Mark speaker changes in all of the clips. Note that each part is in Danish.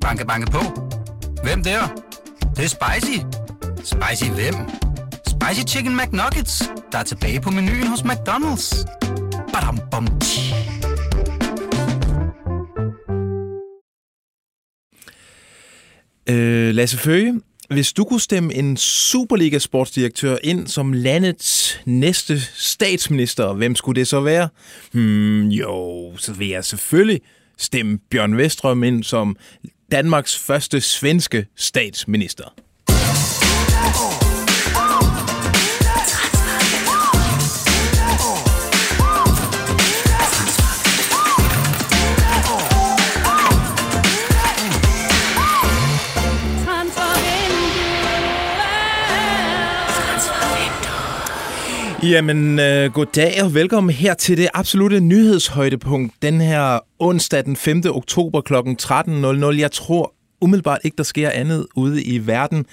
Speaker 1: Banke, banke på. Hvem der? Det, det er spicy. Spicy hvem? Spicy Chicken McNuggets, der er tilbage på menuen hos McDonald's. Badum, bom, tji.
Speaker 2: Øh, Lasse Føge, hvis du kunne stemme en Superliga-sportsdirektør ind som landets næste statsminister, hvem skulle det så være? Hmm, jo, så vil jeg selvfølgelig stemme Bjørn Vestrøm ind som Danmarks første svenske statsminister. Jamen, øh, goddag og velkommen her til det absolute nyhedshøjdepunkt den her onsdag den 5. oktober kl. 13.00. Jeg tror umiddelbart ikke, der sker andet ude i verden.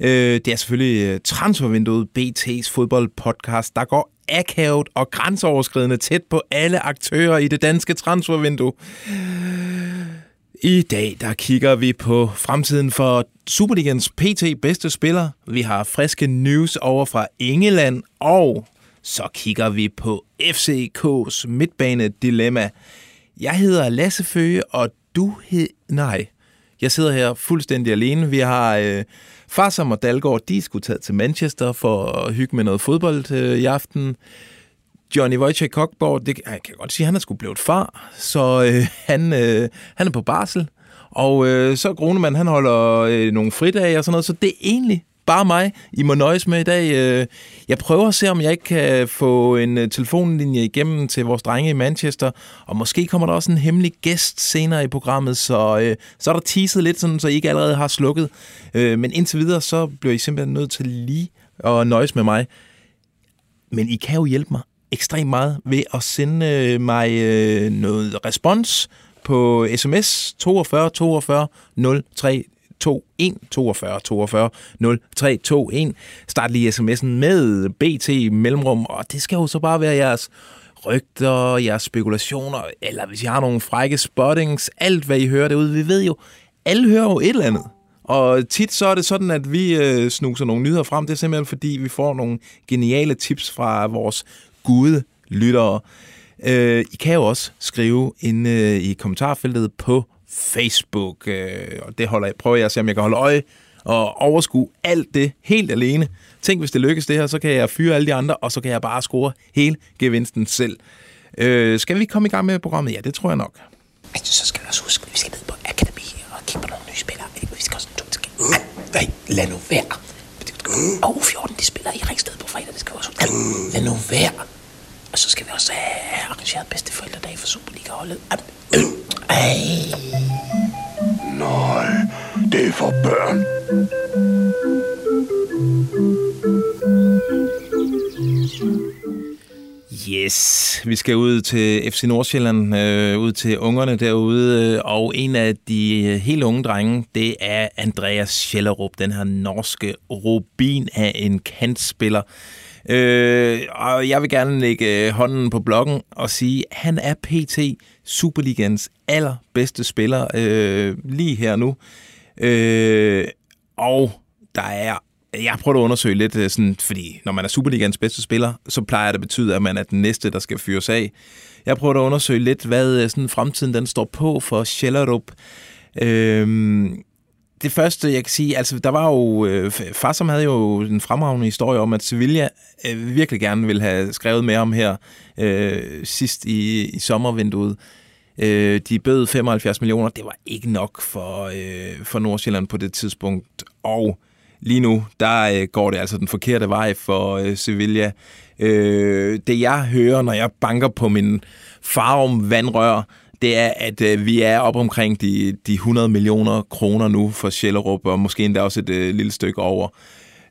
Speaker 2: Øh, det er selvfølgelig øh, transfervinduet, BT's fodboldpodcast, der går akavet og grænseoverskridende tæt på alle aktører i det danske transfervindue. I dag der kigger vi på fremtiden for Superligans PT bedste spiller. Vi har friske news over fra England, og så kigger vi på FCK's midtbanedilemma. Jeg hedder Lasse Føge, og du hed... Nej, jeg sidder her fuldstændig alene. Vi har øh, Farsam og Dalgaard, de skulle tage til Manchester for at hygge med noget fodbold øh, i aften. Johnny Wojciech Kokborg, det jeg kan godt sige, han er sgu blevet far, så øh, han, øh, han er på barsel. Og øh, så Grunemann, han holder øh, nogle fridage og sådan noget, så det er egentlig bare mig, I må nøjes med i dag. Øh, jeg prøver at se, om jeg ikke kan få en øh, telefonlinje igennem til vores drenge i Manchester, og måske kommer der også en hemmelig gæst senere i programmet, så, øh, så er der teaset lidt, sådan, så I ikke allerede har slukket. Øh, men indtil videre, så bliver I simpelthen nødt til lige at nøjes med mig. Men I kan jo hjælpe mig ekstremt meget ved at sende mig noget respons på sms 42 42 03 21 42 42 0321. Start lige sms'en med BT mellemrum, og det skal jo så bare være jeres rygter, jeres spekulationer, eller hvis I har nogle frække spottings, alt hvad I hører derude. Vi ved jo, alle hører jo et eller andet. Og tit så er det sådan, at vi øh, snuser nogle nyheder frem. Det er simpelthen fordi, vi får nogle geniale tips fra vores gude lyttere. Øh, I kan jo også skrive ind øh, i kommentarfeltet på Facebook, øh, og det holder jeg, prøver jeg at se, om jeg kan holde øje og overskue alt det helt alene. Tænk, hvis det lykkes det her, så kan jeg fyre alle de andre, og så kan jeg bare score hele gevinsten selv. Øh, skal vi komme i gang med programmet? Ja, det tror jeg nok.
Speaker 3: Altså, så skal vi også huske, at vi skal ned på akademi og kigge på nogle nye spillere. Vi skal også to til Nej, lad nu være. Og U14, de spiller i Ringsted på fredag, det skal vi også Lad nu være. Og så skal vi også have arrangeret bedste forældredag for Superliga-holdet.
Speaker 2: Vi skal ud til FC Nordsjælland, øh, ud til ungerne derude, øh, og en af de øh, helt unge drenge, det er Andreas Schellerup, den her norske rubin af en kantspiller. Øh, og jeg vil gerne lægge øh, hånden på blokken og sige, at han er PT Superligans allerbedste spiller øh, lige her nu. Øh, og der er jeg prøver at undersøge lidt, øh, sådan, fordi når man er Superligans bedste spiller, så plejer det at betyde, at man er den næste, der skal fyres af. Jeg prøver at undersøge lidt, hvad øh, sådan, fremtiden den står på for Schellerup. Øhm, det første, jeg kan sige, altså der var jo, øh, far som havde jo en fremragende historie om, at Sevilla øh, virkelig gerne ville have skrevet med om her øh, sidst i, i sommervinduet. Øh, de bød 75 millioner, det var ikke nok for, øh, for Nordsjælland på det tidspunkt, og lige nu, der øh, går det altså den forkerte vej for øh, Sevilla. Øh, det jeg hører, når jeg banker på min farum vandrør, det er, at øh, vi er op omkring de, de 100 millioner kroner nu for Schellerup, og måske endda også et øh, lille stykke over.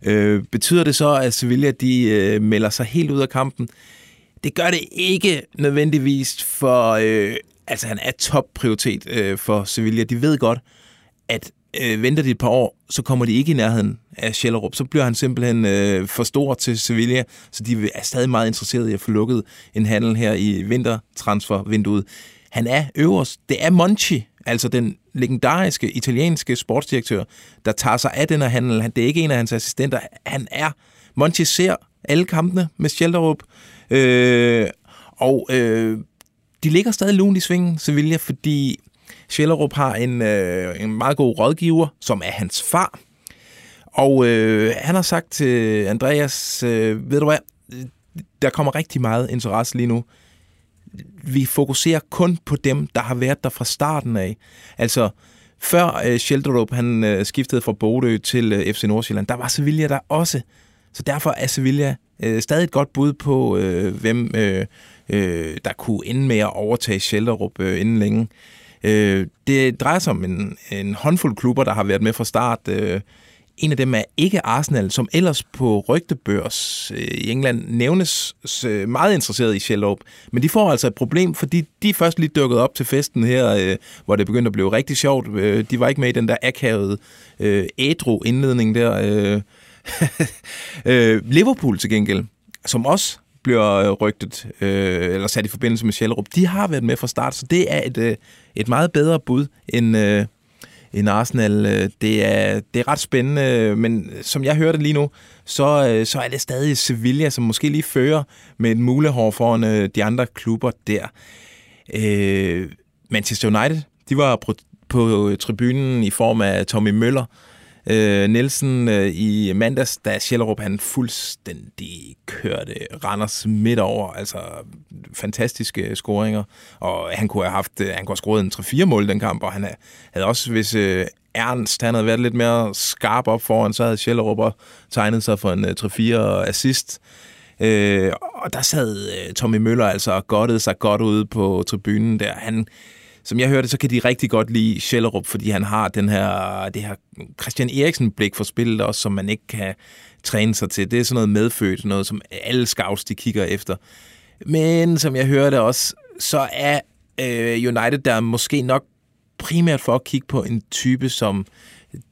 Speaker 2: Øh, betyder det så, at Sevilla de øh, melder sig helt ud af kampen? Det gør det ikke nødvendigvis, for øh, altså, han er topprioritet øh, for Sevilla. De ved godt, at øh, venter de et par år, så kommer de ikke i nærheden af Schellerup. Så bliver han simpelthen øh, for stor til Sevilla, så de er stadig meget interesserede i at få lukket en handel her i vintertransfervinduet. Han er øverst. Det er Monchi, altså den legendariske italienske sportsdirektør, der tager sig af den her handel. Han- Det er ikke en af hans assistenter. Han er Monchi ser alle kampene med Schelderup. Øh, og øh, de ligger stadig lunt i svingen, Sevilla, fordi Schellerup har en, øh, en meget god rådgiver, som er hans far. Og øh, han har sagt til Andreas, øh, ved du hvad, der kommer rigtig meget interesse lige nu. Vi fokuserer kun på dem, der har været der fra starten af. Altså, før øh, Schelderup han øh, skiftede fra Bodø til øh, FC Nordsjælland, der var Sevilla der også. Så derfor er Sevilla øh, stadig et godt bud på, øh, hvem øh, øh, der kunne ende med at overtage Schelderup øh, inden længe. Øh, det drejer sig om en, en håndfuld klubber, der har været med fra start. Øh, en af dem er ikke Arsenal, som ellers på rygtebørs øh, i England nævnes øh, meget interesseret i Shellop. Men de får altså et problem, fordi de først lige dukket op til festen her, øh, hvor det begyndte at blive rigtig sjovt. Øh, de var ikke med i den der akavede øh, ædru indledning der. Øh, øh, Liverpool til gengæld, som også bliver øh, rygtet øh, eller sat i forbindelse med Sjællerup, de har været med fra start, så det er et, øh, et meget bedre bud end, øh, end Arsenal. Øh, det er, det er ret spændende, men som jeg hørte lige nu, så, øh, så er det stadig Sevilla, som måske lige fører med et mulehår foran øh, de andre klubber der. Øh, Manchester United, de var på, på tribunen i form af Tommy Møller, øh, øh, Nielsen øh, i mandags, da Sjællerup han fuldstændig kørte Randers midt over. Altså fantastiske scoringer. Og han kunne have haft, øh, han kunne have scoret en 3-4 mål den kamp, og han havde- også, hvis øh, Ernst han havde været lidt mere skarp op foran, så havde Sjællerup tegnet sig for en øh, 3-4 assist. Øh, og der sad øh, Tommy Møller altså og godtede sig godt ude på tribunen der. Han, som jeg hørte, så kan de rigtig godt lide Schellerup, fordi han har den her, det her Christian Eriksen-blik for spillet også, som man ikke kan træne sig til. Det er sådan noget medfødt, noget som alle scouts de kigger efter. Men som jeg hørte også, så er øh, United der måske nok primært for at kigge på en type som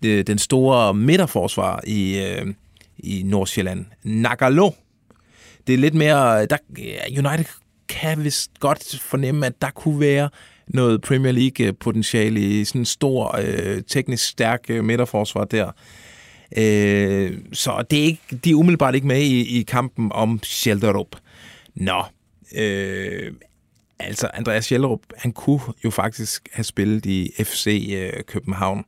Speaker 2: øh, den store midterforsvar i, øh, i Nordsjælland. Nagalo. Det er lidt mere... Der, United kan vist godt fornemme, at der kunne være noget Premier League-potentiale øh, i sådan en stor, øh, teknisk stærk øh, midterforsvar der. Øh, så det er ikke, de er umiddelbart ikke med i, i kampen om Schelderup. Nå, øh, altså Andreas Schelderup, han kunne jo faktisk have spillet i FC øh, København.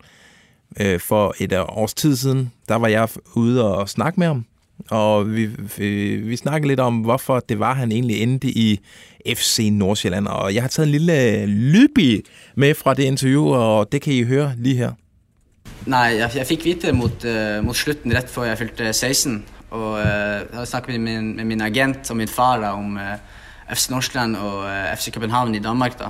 Speaker 2: Øh, for et øh, års tid siden, der var jeg ude og snakke med ham, og vi, vi, vi snakkede lidt om, hvorfor det var, han egentlig endte i FC Nordsjælland. Og jeg har taget en lille øh, lydbil med fra det interview, og det kan I høre lige her.
Speaker 4: Nej, jeg, jeg fik vite det mot, eh, mot slutten, ret før jeg fyldte øh, 16. Og uh, jeg snakket med min, med min agent og min far om uh, FC Nordsjælland og uh, FC København i Danmark. da.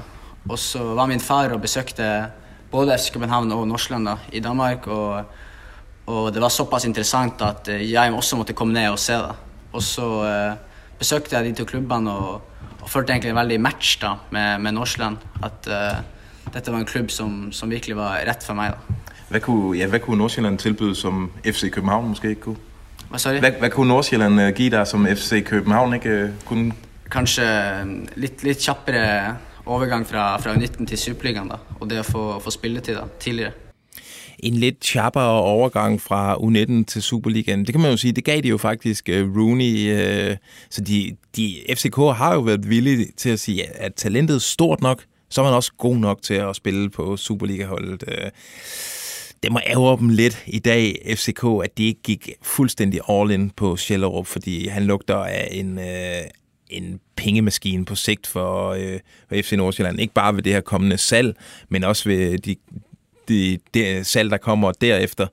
Speaker 4: Og så var min far og besøgte både FC København og Nordsjælland da, i Danmark. Og, og det var såpass interessant at eh, jeg også måtte komme ned og se. da. Og så eh, besøkte jeg de to klubbene og, og følte egentlig en veldig match da, med, med Nordsjælland. At eh, dette var en klubb som, som virkelig var rett for meg. da.
Speaker 5: Hvad kunne, ja, hvad kunne Nordsjælland tilbyde, som FC København måske ikke kunne?
Speaker 4: Hva sa du?
Speaker 5: Hvad, hvad kunne Nordsjælland øh, give dig, som FC København ikke øh, kunne?
Speaker 4: Kanskje litt, litt kjappere overgang fra, fra U19 til Superligaen, da. Og det å få, få spilletid da, tidligere.
Speaker 2: En lidt sharpere overgang fra U19 til Superligaen. Det kan man jo sige, det gav de jo faktisk øh, Rooney. Øh, så de, de, FCK har jo været villige til at sige, at talentet er stort nok, så er man også god nok til at spille på Superliga-holdet. Uh, det må ærge dem lidt i dag, FCK, at de ikke gik fuldstændig all in på Schellerup, fordi han lugter af en, øh, en pengemaskine på sigt for, øh, for FC Nordsjælland. Ikke bare ved det her kommende salg, men også ved de, de, de salg, der kommer derefter.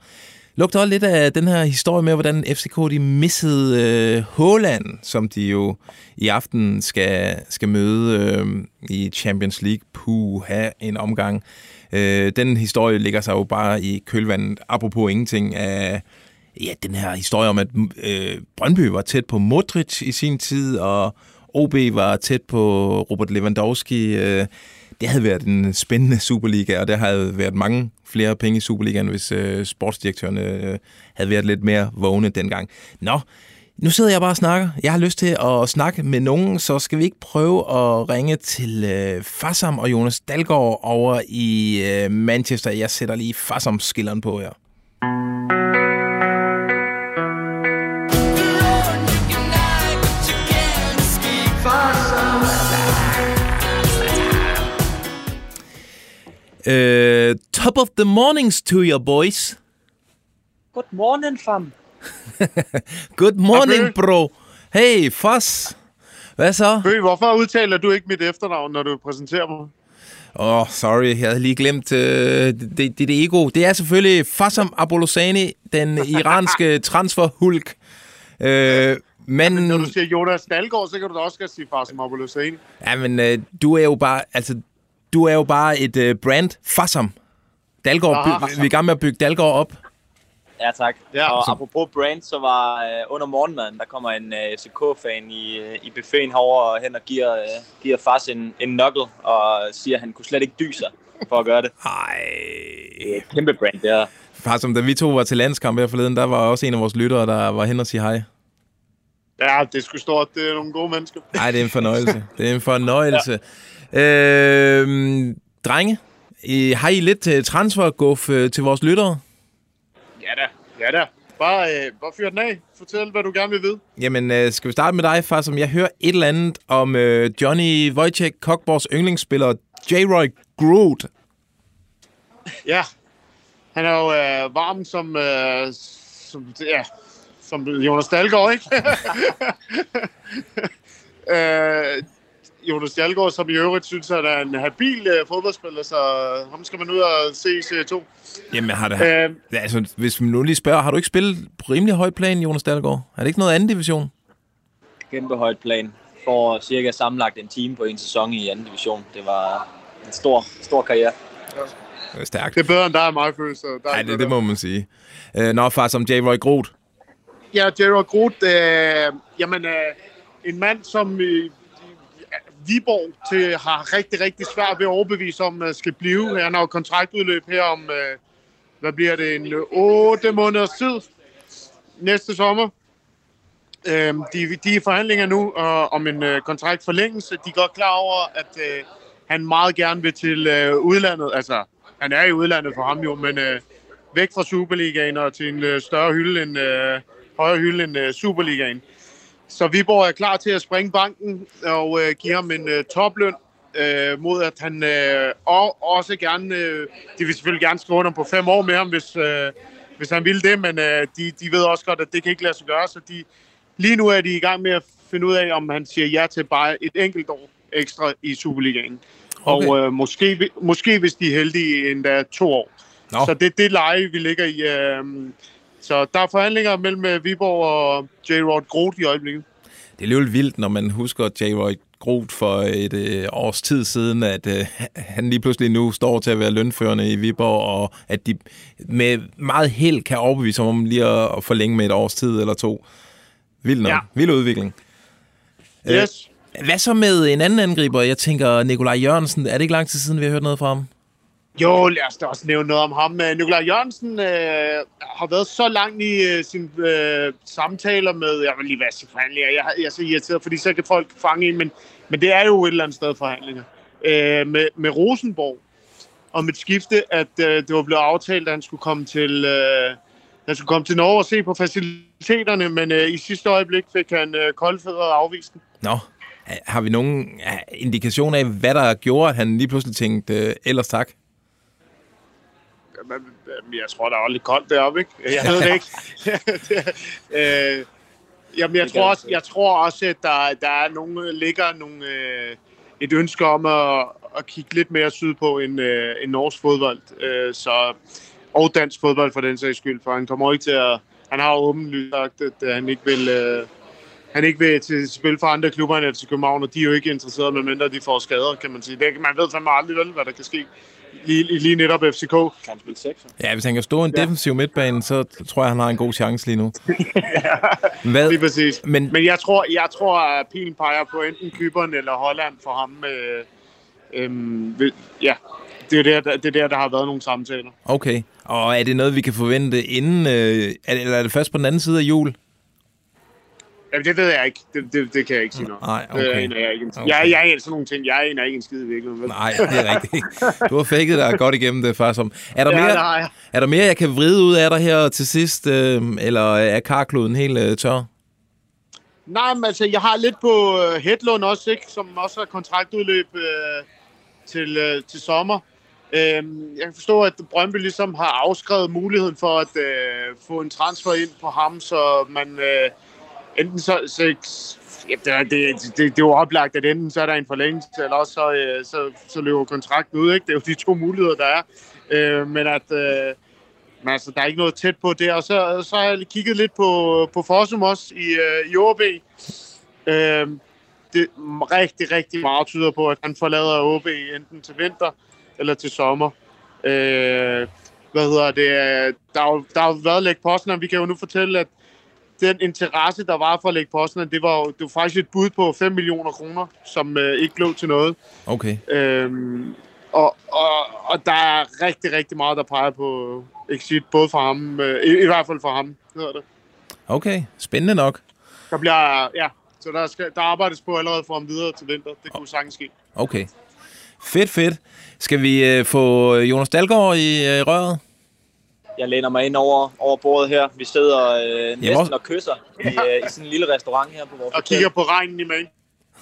Speaker 2: Lugter også lidt af den her historie med, hvordan FCK de missede øh, Håland, som de jo i aften skal, skal møde øh, i Champions League. Puha, en omgang. Øh, den historie ligger sig jo bare i kølvandet, apropos ingenting, af ja, den her historie om, at øh, Brøndby var tæt på Modric i sin tid, og OB var tæt på Robert Lewandowski. Øh, det havde været en spændende Superliga, og der havde været mange flere penge i Superligaen, hvis øh, sportsdirektørerne øh, havde været lidt mere vågne dengang. Nå, Nu sidder jeg bare og snakker. Jeg har lyst til at snakke med nogen, så skal vi ikke prøve at ringe til øh, Fassam og Jonas Dalgaard over i øh, Manchester. Jeg sætter lige Fassam-skilleren på her. Uh, top of the mornings to your boys.
Speaker 6: Good morning, fam.
Speaker 2: Good morning,
Speaker 7: Abø.
Speaker 2: bro. Hey, Foss. Hvad så?
Speaker 7: Bøh, hvorfor udtaler du ikke mit efternavn, når du præsenterer mig?
Speaker 2: Åh, oh, sorry, jeg havde lige glemt uh, det, det, det ego. Det er selvfølgelig Fassam Abolosani, den iranske transferhulk. Uh, men,
Speaker 7: Når du siger Jonas Dalgaard, så kan du da også godt sige far som Abolosani.
Speaker 2: ja, men uh, du er jo bare, altså, du er jo bare et uh, brand. Fassam. Dalgaard,
Speaker 7: Aha.
Speaker 2: by, vi er i gang med at bygge Dalgaard op.
Speaker 6: Ja, tak.
Speaker 7: Ja,
Speaker 6: og
Speaker 7: så-
Speaker 6: apropos brand, så var øh, under morgenmaden, der kommer en øh, FCK-fan i, øh, i buffeten herover hen og giver, øh, giver fars en, en knuckle og siger, at han kunne slet ikke dy sig for at gøre det.
Speaker 2: Ej.
Speaker 6: Er kæmpe brand, det er.
Speaker 2: Fassam, da vi to var til landskamp her forleden, der var også en af vores lyttere, der var hen og sige hej.
Speaker 7: Ja, det sgu stort. Det er nogle gode mennesker.
Speaker 2: Nej, det er en fornøjelse. Det er en fornøjelse. Ja. Øh, drenge, har I lidt øh, transferguf øh, til vores lyttere?
Speaker 7: Ja da. Ja da. Bare, øh, bare fyr den af. Fortæl, hvad du gerne vil vide.
Speaker 2: Jamen, øh, skal vi starte med dig, far, som jeg hører et eller andet om øh, Johnny Wojciech, Kokborgs yndlingsspiller, J-Roy Groot.
Speaker 7: Ja. Han er jo øh, varm som, øh, som, ja, som Jonas Dalgaard, ikke? øh, Jonas Dalgaard, som i øvrigt synes, at er en habil øh, fodboldspiller, så ham skal man ud og se i Serie 2.
Speaker 2: Jamen, har det,
Speaker 7: Øh,
Speaker 2: ja, altså, hvis vi nu lige spørger, har du ikke spillet på rimelig højt plan, Jonas Dahlgaard? Er det ikke noget anden division?
Speaker 6: Kæmpe højt plan. For cirka sammenlagt en time på en sæson i anden division. Det var en stor, stor karriere.
Speaker 2: Det er stærkt.
Speaker 7: det er bedre end dig og mig, føler så der er
Speaker 2: Nej,
Speaker 7: ikke
Speaker 2: det, det må man sige. Øh, nå, far, som J-Roy Groot.
Speaker 7: Ja, Gerard Groth, øh, jamen, øh, en mand, som øh, Viborg til, har rigtig, rigtig svært ved at overbevise om, at skal blive. Han har jo kontraktudløb her om, øh, hvad bliver det, en øh, 8 måneder tid næste sommer. Øh, de, de er forhandlinger nu øh, om en øh, kontraktforlængelse. De er godt klar over, at øh, han meget gerne vil til øh, udlandet. Altså, han er i udlandet for ham jo, men øh, væk fra Superligaen og til en øh, større hylde end, øh, højere hylde end øh, Superligaen. Så Viborg er klar til at springe banken og øh, give ham en øh, topløn, øh, mod at han øh, og, også gerne, øh, de vil selvfølgelig gerne skrive under på fem år med ham, hvis, øh, hvis han ville det, men øh, de, de ved også godt, at det kan ikke lade sig gøre, så de, lige nu er de i gang med at finde ud af, om han siger ja til bare et enkelt år ekstra i Superligaen.
Speaker 2: Okay.
Speaker 7: Og øh, måske, måske, hvis de er heldige, endda to år.
Speaker 2: Nå.
Speaker 7: Så det er det leje, vi ligger i. Øh, så der er forhandlinger mellem øh, Viborg og J. Rod Groth i øjeblikket.
Speaker 2: Det er alligevel vildt, når man husker J-Roy Groot for et øh, års tid siden, at øh, han lige pludselig nu står til at være lønførende i Viborg, og at de med meget held kan overbevise ham om lige at, at forlænge med et års tid eller to. Vild nok. Ja. Vild udvikling. Øh,
Speaker 7: Yes.
Speaker 2: Hvad så med en anden angriber? Jeg tænker, Nikolaj Jørgensen. Er det ikke lang tid siden, vi har hørt noget fra ham?
Speaker 7: Jo, lad os da også nævne noget om ham. Øh, Nikolaj Jørgensen øh, har været så langt i øh, sine øh, samtaler med, jeg vil lige være til forhandlinger, jeg, jeg er så irriteret, fordi så kan folk fange en, men, men det er jo et eller andet sted forhandlinger. Øh, med, med Rosenborg om et skifte, at øh, det var blevet aftalt, at han skulle komme til, øh, han skulle komme til Norge og se på faciliteterne, men øh, i sidste øjeblik fik han øh, koldfædret afvist den.
Speaker 2: Nå, har vi nogen indikation af, hvad der gjorde, at han lige pludselig tænkte, øh, ellers tak?
Speaker 7: Jamen, jeg tror, der er lidt koldt deroppe, ikke? Jeg ved det ikke. øh, jamen, jeg
Speaker 6: Det
Speaker 7: tror, også, jeg tror også, at der, der er nogle, ligger nogle, øh, et ønske om at, at kigge lidt mere sydpå end, øh, end norsk fodbold. Øh, så, og dansk fodbold for den sags skyld, for han kommer ikke til at... Han har jo åbenlyst sagt, at han ikke vil... Øh, han ikke vil til spil for andre klubber end FC København, og de er jo ikke interesserede, medmindre de får skader, kan man sige. Det, man ved fandme aldrig vel, hvad der kan ske. Lige, lige netop FCK.
Speaker 6: Kan han spille 6?
Speaker 2: Ja, hvis han kan stå en ja. defensiv midtbane, så tror jeg, han har en god chance lige nu. Hvad?
Speaker 7: Lige præcis.
Speaker 2: Men-
Speaker 7: Men, Men jeg tror, jeg tror, at pilen peger på enten Kypern eller Holland for ham. Øh, ved- ja, det er der, der, det er der, der har været nogle samtaler.
Speaker 2: Okay. Og er det noget, vi kan forvente inden, øh, er det, eller er det først på den anden side af jul?
Speaker 7: Jamen, det ved jeg ikke. Det, det, det kan jeg ikke sige noget.
Speaker 2: Nej,
Speaker 7: Det
Speaker 2: okay.
Speaker 7: aner jeg ikke.
Speaker 2: Okay.
Speaker 7: Jeg, jeg er sådan nogle ting. Jeg aner ikke en skid i virkeligheden. vel?
Speaker 2: Nej, det er rigtigt. Du har fækket dig godt igennem det, faktisk. om. Er der,
Speaker 7: Ja,
Speaker 2: mere,
Speaker 7: det jeg.
Speaker 2: er der mere, jeg kan vride ud af dig her til sidst, øh, eller er karkloden helt øh, tør?
Speaker 7: Nej, men altså, jeg har lidt på uh, Hedlund også, ikke? Som også har kontraktudløb uh, til, uh, til sommer. Uh, jeg kan forstå, at Brøndby ligesom har afskrevet muligheden for at uh, få en transfer ind på ham, så man uh, enten så... så ja, det, det, det, det, er jo oplagt, at enten så er der en forlængelse, eller også så, øh, så, så løber kontrakten ud, ikke? Det er jo de to muligheder, der er. Øh, men at... øh, men altså, der er ikke noget tæt på det. Og så, så har jeg kigget lidt på, på Fossum også i, øh, i OB. Øh, det er rigtig, rigtig meget tyder på, at han forlader OB enten til vinter eller til sommer. Øh, hvad hedder det? Der har, jo- der har jo været Læg Postner. Vi kan jo nu fortælle, at den interesse, der var for Læg Postner, det var, jo- det var faktisk et bud på 5 millioner kroner, som øh, ikke lå til noget.
Speaker 2: Okay.
Speaker 7: Øhm, og, og, og der er rigtig, rigtig meget, der peger på exit, både for ham, øh, i, i hvert fald for ham, hedder det.
Speaker 2: Okay, spændende nok.
Speaker 7: Der bliver, ja, så der, skal, der arbejdes på allerede for ham videre til vinter. Det kunne sagtens ske.
Speaker 2: Okay. Fedt, fedt. Skal vi øh, få Jonas Dalgaard i øh, røret?
Speaker 6: Jeg læner mig ind over, over bordet her. Vi sidder øh, næsten
Speaker 2: også-
Speaker 6: og kysser i, øh, i sådan en lille restaurant her på vores
Speaker 7: Og
Speaker 6: hotel.
Speaker 7: kigger på regnen i Maine.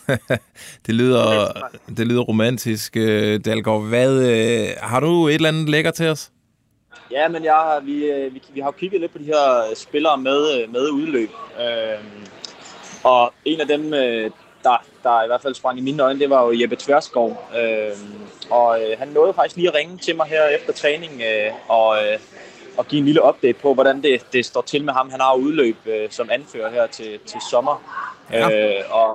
Speaker 2: Det lyder, det lyder romantisk, øh, Dalgaard. Hvad, øh, har du et eller andet lækker til os?
Speaker 6: Ja, men jeg, har- vi, øh, vi, vi har jo kigget lidt på de her øh, spillere med, øh, med udløb. Øhm, og en af dem, øh, der, der i hvert fald sprang i mine øjne, det var jo Jeppe Tverskov. Øhm, og øh, han nåede faktisk lige at ringe til mig her efter træning øh, og, øh, og give en lille update på, hvordan det, det står til med ham. Han har udløb øh, som anfører her til, til sommer.
Speaker 2: Ja.
Speaker 6: Øh, og,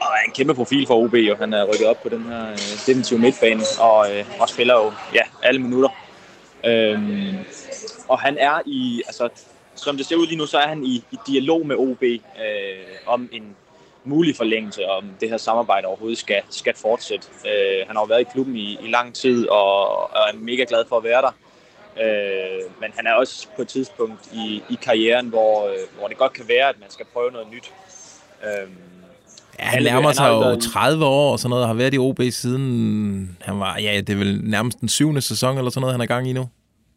Speaker 6: og er en kæmpe profil for OB, og han er rykket op på den her øh, defensive midtbane og, øh, og spiller jo ja, alle minutter. Øhm, og han er i, altså, som det ser ud lige nu, så er han i, i dialog med OB øh, om en mulig forlængelse, om det her samarbejde overhovedet skal, skal fortsætte. Øh, han har jo været i klubben i, i lang tid, og, og er mega glad for at være der. Øh, men han er også på et tidspunkt i, i karrieren, hvor, øh, hvor det godt kan være, at man skal prøve noget nyt. Øh,
Speaker 2: Ja, han nærmer sig
Speaker 6: jo
Speaker 2: jo
Speaker 6: været-
Speaker 2: 30 år og sådan noget, og har været i OB siden, han var, ja, det er vel nærmest den syvende sæson eller sådan noget, han er gang i nu.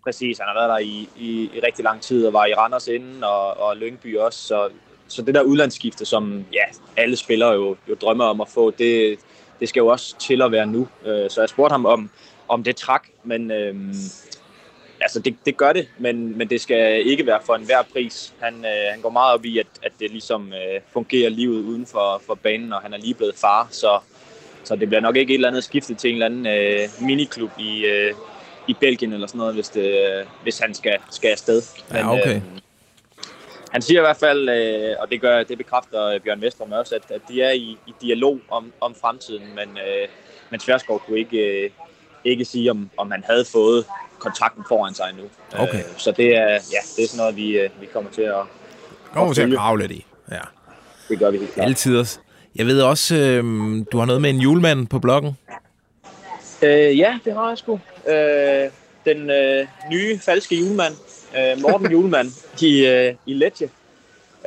Speaker 6: Præcis, han har været der i, i, i rigtig lang tid og var i Randers inden og, og Lyngby også. Så, så det der udlandsskifte, som ja, alle spillere jo, jo drømmer om at få, det, det skal jo også til at være nu. Øh, Så jeg spurgte ham om, om det trak, men øhm, altså det, det gør det, men, men det skal ikke være for enhver pris. Han, øh, han går meget op i, at, at det ligesom øh, fungerer livet uden for, for banen, og han er lige blevet far, så, så det bliver nok ikke et eller andet skifte til en eller anden øh, miniklub i, øh, i Belgien eller sådan noget, hvis, det, hvis han skal, skal afsted.
Speaker 2: Ja, okay.
Speaker 6: øh, han siger i hvert fald, øh, og det gør det bekræfter øh, Bjørn Vestrøm også, at, at de er i, i dialog om, om fremtiden, men, øh, men Tverskov kunne ikke, øh, ikke sige, om, om han havde fået kontrakten foran sig nu.
Speaker 2: Okay.
Speaker 6: Øh, så det er, ja, det er sådan noget, vi, øh, vi kommer til at...
Speaker 2: Kommer til at grave lidt i. Ja,
Speaker 6: Det gør vi helt klart.
Speaker 2: altid også. Jeg ved også, øh, du har noget med en julemand på bloggen.
Speaker 6: Øh, ja, det har jeg sgu. Øh, den øh, nye falske julemand, øh, Morten Julemand i, øh, i Lecce,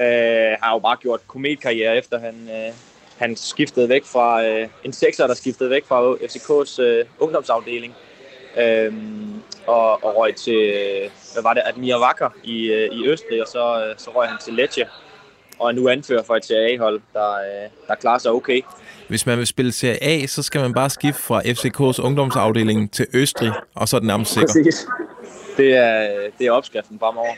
Speaker 6: øh, har jo bare gjort kometkarriere efter han, øh, han skiftede væk fra øh, en sekser, der skiftede væk fra FCK's øh, ungdomsafdeling. Øh, og, og røg til, hvad var det, Admir Wacker i, øh, i Østrig, og så, øh, så røg han til Lecce. Og er nu anfører for et CA-hold, der, øh, der klarer sig okay.
Speaker 2: Hvis man vil spille Serie A, så skal man bare skifte fra FCK's ungdomsafdeling til Østrig, og så er den nærmest sikker.
Speaker 6: Præcis. Det er, det er opskriften fremover.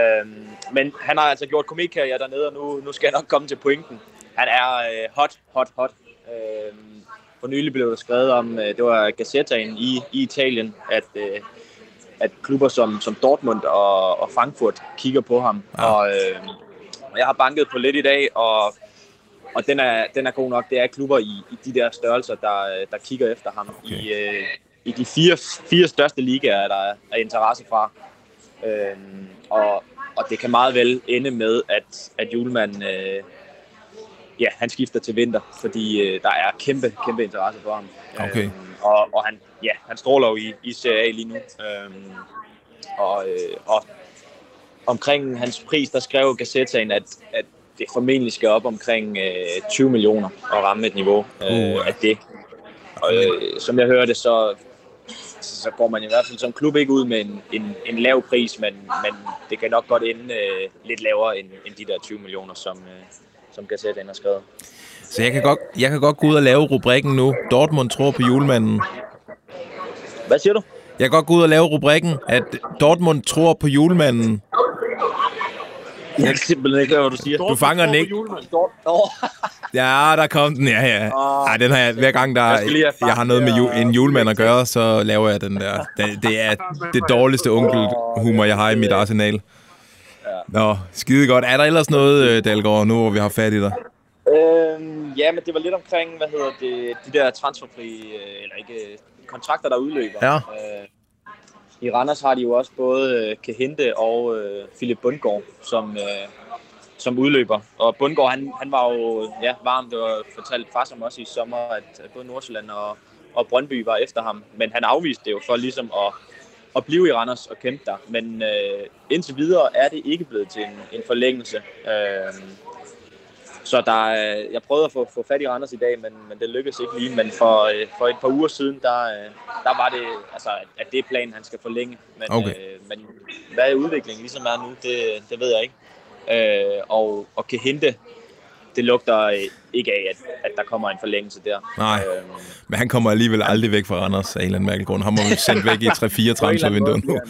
Speaker 6: Øhm, men han har altså gjort komikkarriere dernede, og nu, nu skal jeg nok komme til pointen. Han er øh, hot, hot, hot. Øhm, for nylig blev der skrevet om, øh, det var Gazettaen i, i Italien, at, øh, at klubber som, som Dortmund og, og Frankfurt kigger på ham.
Speaker 2: Ah.
Speaker 6: Og, øh, og jeg har banket på lidt i dag, og, og den, er, den er god nok. Det er klubber i, i de der størrelser, der, der kigger efter ham.
Speaker 2: Okay.
Speaker 6: I, øh, I de fire, fire største ligaer er der er interesse fra. Øhm, og, og det kan meget vel ende med, at, at Julemand øh, ja, han skifter til vinter, fordi øh, der er kæmpe, kæmpe interesse for ham.
Speaker 2: Okay.
Speaker 6: Øhm, og og han, ja, han stråler jo i, i Serie A lige nu. Øhm, og, øh, og omkring hans pris, der skrev Gazettaen, at, at det formentlig skal op omkring øh, 20 millioner og ramme et niveau øh,
Speaker 2: Uh.
Speaker 6: af det. Og øh, som jeg hørte, så, så går man i hvert fald som klub ikke ud med en, en, en lav pris, men, men det kan nok godt ende øh, lidt lavere end, end de der 20 millioner, som, øh, som Gazette har skrevet.
Speaker 2: Så jeg kan, godt, jeg kan godt gå ud og lave rubrikken nu. Dortmund tror på julemanden.
Speaker 6: Hvad siger du?
Speaker 2: Jeg kan godt gå ud og lave rubrikken, at Dortmund tror på julemanden.
Speaker 6: Jeg kan simpelthen ikke høre, hvad du siger.
Speaker 2: Du fanger den ikke. Ja, der kom den. Ja, ja. Ej, den har jeg, hver gang, der
Speaker 6: Jeg have
Speaker 2: jeg har noget med ju, en julemand at gøre, så laver jeg den der. Det, det er det dårligste onkelhumor, jeg har i mit arsenal. Nå, skide godt. Er der ellers noget, øh, Dalgaard, nu hvor vi har fat i dig?
Speaker 6: Øhm, ja, men det var lidt omkring, hvad hedder det, de der transferfri, øh, eller ikke, øh, kontrakter, der udløber.
Speaker 2: Ja.
Speaker 6: Øh, I Randers har de jo også både Kehinde og øh, Philip Bundgaard, som, øh, som udløber. Og Bundgaard, han, han var jo ja, varm, det var fortalt far som også i sommer, at at både Nordsjælland og, og Brøndby var efter ham. Men han afviste det jo for ligesom at, at blive i Randers og kæmpe der. Men øh, indtil videre er det ikke blevet til en, en forlængelse. Øh, så der, er- jeg prøvede at få, få fat i Randers i dag, men, men det lykkedes ikke lige. Men for, øh, for et par uger siden, der, øh, der var det, altså, at det er planen, han skal forlænge. Men,
Speaker 2: Okay.
Speaker 6: øh, men hvad udviklingen ligesom er nu, det, det ved jeg ikke. Øh, og, og kan hente, det lugter øh, ikke af, at, at der kommer en forlængelse der.
Speaker 2: Nej.
Speaker 6: Øh,
Speaker 2: Men han kommer alligevel aldrig væk fra Randers af en eller anden mærkelig grund. Han må vi sendt væk i 3-4
Speaker 6: på en eller anden
Speaker 2: transfervinduer nu.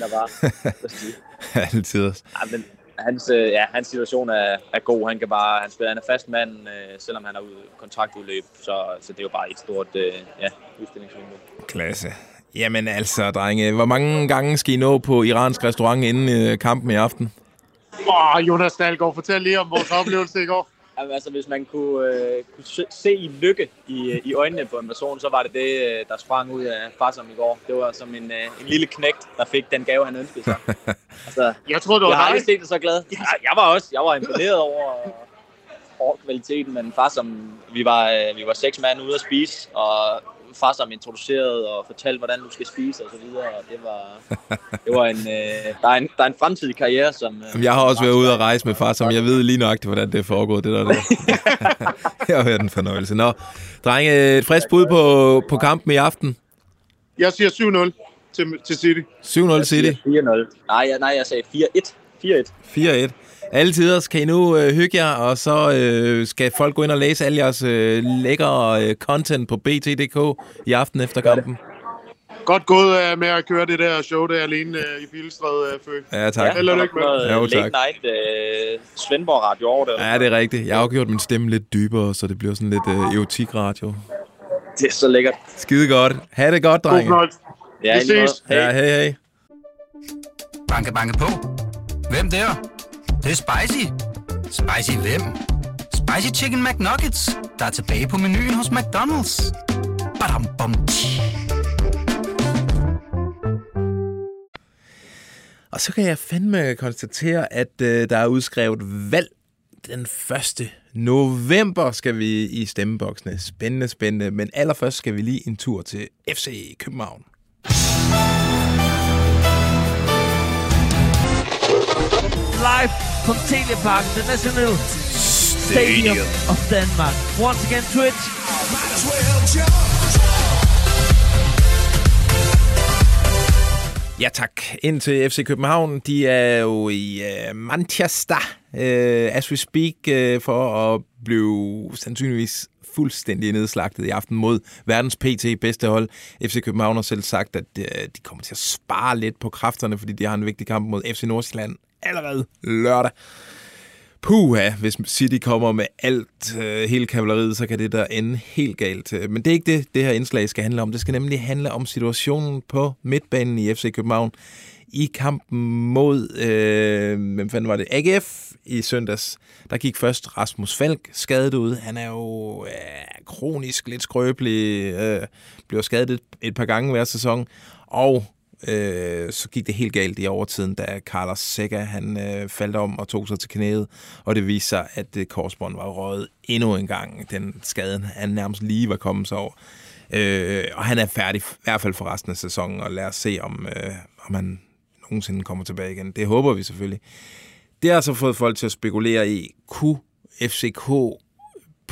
Speaker 2: Altid.
Speaker 6: Ja, men hans, øh, ja, hans situation er, er god. Han kan bare, han spiller, han er fast mand, øh, selvom han har ud, kontraktudløb. Så, så det er jo bare et stort øh, ja, udstillingsvindue.
Speaker 2: Klasse. Jamen altså, drenge, hvor mange gange skal I nå på iransk restaurant inden øh, kampen i aften?
Speaker 7: Åh, Jonas Dahlgaard, fortæl lige om vores oplevelse i går.
Speaker 6: Jamen, altså, hvis man kunne, øh, kunne se, se i lykke i, øh, i øjnene på en person, så var det det, øh, der sprang ud af Farsom i går. Det var som en, øh, en lille knægt, der fik den gave, han ønskede sig. altså,
Speaker 7: Jeg tror, det
Speaker 6: jeg har
Speaker 7: var dig.
Speaker 6: aldrig set det så glad. Ja, jeg var også jeg var imponeret over, over kvaliteten, men far som vi var, øh, vi var seks mand ude at spise, og far som introducerede og fortalte, hvordan du skal spise og så videre. Og det var, det var en, øh, der, er en, der er en fremtidig karriere, som... Øh,
Speaker 2: Jamen, Jeg har også været ude og rejse med far, som jeg ved lige nøjagtigt, hvordan det er foregået. Det der, det. jeg har hørt en fornøjelse. Nå, drenge, et frisk bud på, på kampen i aften.
Speaker 7: Jeg siger 7-0 til, til City.
Speaker 2: 7-0 City.
Speaker 6: 4-0. Nej, jeg, nej, jeg sagde 4-1. 4-1.
Speaker 2: 4-1. Alle tider kan I nu øh, hygge jer, og så øh, skal folk gå ind og læse alle jeres øh, lækre øh, content på bt.dk i aften efter kampen.
Speaker 7: Godt gået uh, med at køre det der show der alene uh, i Pilestræde, uh, Fø.
Speaker 2: Ja, tak.
Speaker 7: Held og lykke med.
Speaker 6: Noget
Speaker 2: Jo,
Speaker 6: late
Speaker 2: tak.
Speaker 6: night øh, Svendborg Radio over det.
Speaker 2: Ja, det er rigtigt. Jeg har jo gjort min stemme lidt dybere, så det bliver sådan lidt øh, erotik-radio.
Speaker 6: det er så lækkert.
Speaker 2: Skide godt. Ha' det godt,
Speaker 7: God
Speaker 2: drenge.
Speaker 7: fornøjelse.
Speaker 6: Ja,
Speaker 7: Vi ses.
Speaker 6: Hej.
Speaker 2: Ja, hej, hej.
Speaker 1: Banke, banke på. Hvem der? Det, det er spicy. Spicy hvem? Spicy Chicken McNuggets, der er tilbage på menuen hos McDonald's. Badum, bom, tji.
Speaker 2: Og så kan jeg fandme konstatere, at øh, der er udskrevet valg den 1. november skal vi i stemmeboksene. Spændende, spændende. Men allerførst skal vi lige en tur til FC København.
Speaker 8: Live from Telepark, the National Stadium of Denmark. Once again, Twitch.
Speaker 2: Ja tak. Ind til FC København. De er jo i uh, Manchester, uh, as we speak, uh, for at blive sandsynligvis fuldstændig nedslagtet i aften mod verdens PT bedste hold. FC København har selv sagt, at uh, de kommer til at spare lidt på kræfterne, fordi de har en vigtig kamp mod FC Nordsjælland allerede lørdag. Puha, hvis City kommer med alt, øh, hele kavaleriet, så kan det der ende helt galt. Men det er ikke det, det her indslag skal handle om. Det skal nemlig handle om situationen på midtbanen i FC København i kampen mod, øh, hvem fanden var det, AGF i søndags. Der gik først Rasmus Falk skadet ud. Han er jo øh, kronisk lidt skrøbelig, øh, bliver skadet et, et par gange hver sæson. Og øh, så gik det helt galt i overtiden, da Carlos Seca han øh, faldt om og tog sig til knæet, og det viste sig, at øh, det korsbånd var røget endnu en gang. Den skade, han nærmest lige var kommet sig over. Øh, og han er færdig, i hvert fald for resten af sæsonen, og lad os se, om, øh, om han nogensinde kommer tilbage igen. Det håber vi selvfølgelig. Det har så fået folk til at spekulere i, kunne FCK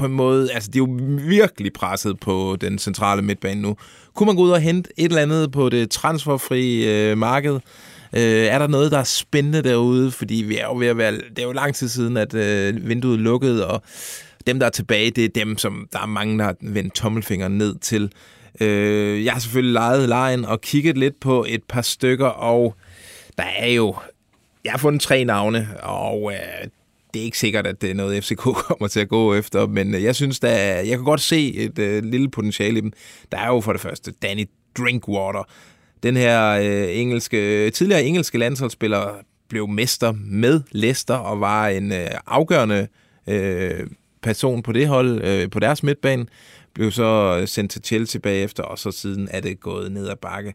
Speaker 2: på en måde, altså de er jo virkelig presset på den centrale midtbane nu. Kunne man gå ud og hente et eller andet på det transferfri øh, marked? Øh, er der noget, der er spændende derude? Fordi vi er jo ved at være, det er jo lang tid siden, at øh, vinduet lukkede, og dem, der er tilbage, det er dem, som der er mange, der har vendt tommelfingeren ned til. Øh, jeg har selvfølgelig lejet lejen og kigget lidt på et par stykker, og der er jo... Jeg har fundet tre navne, og øh, det er ikke sikkert, at det er noget, FCK kommer til at gå efter, men øh, jeg synes, der jeg kan godt se et øh, lille potentiale i dem. Der er jo for det første Danny Drinkwater, den her øh, engelske, øh, tidligere engelske landsholdsspiller, blev mester med Leicester og var en øh, afgørende øh, person på det hold, øh, på deres midtbane. Blev så sendt til Chelsea bagefter, og så siden er det gået ned ad bakke.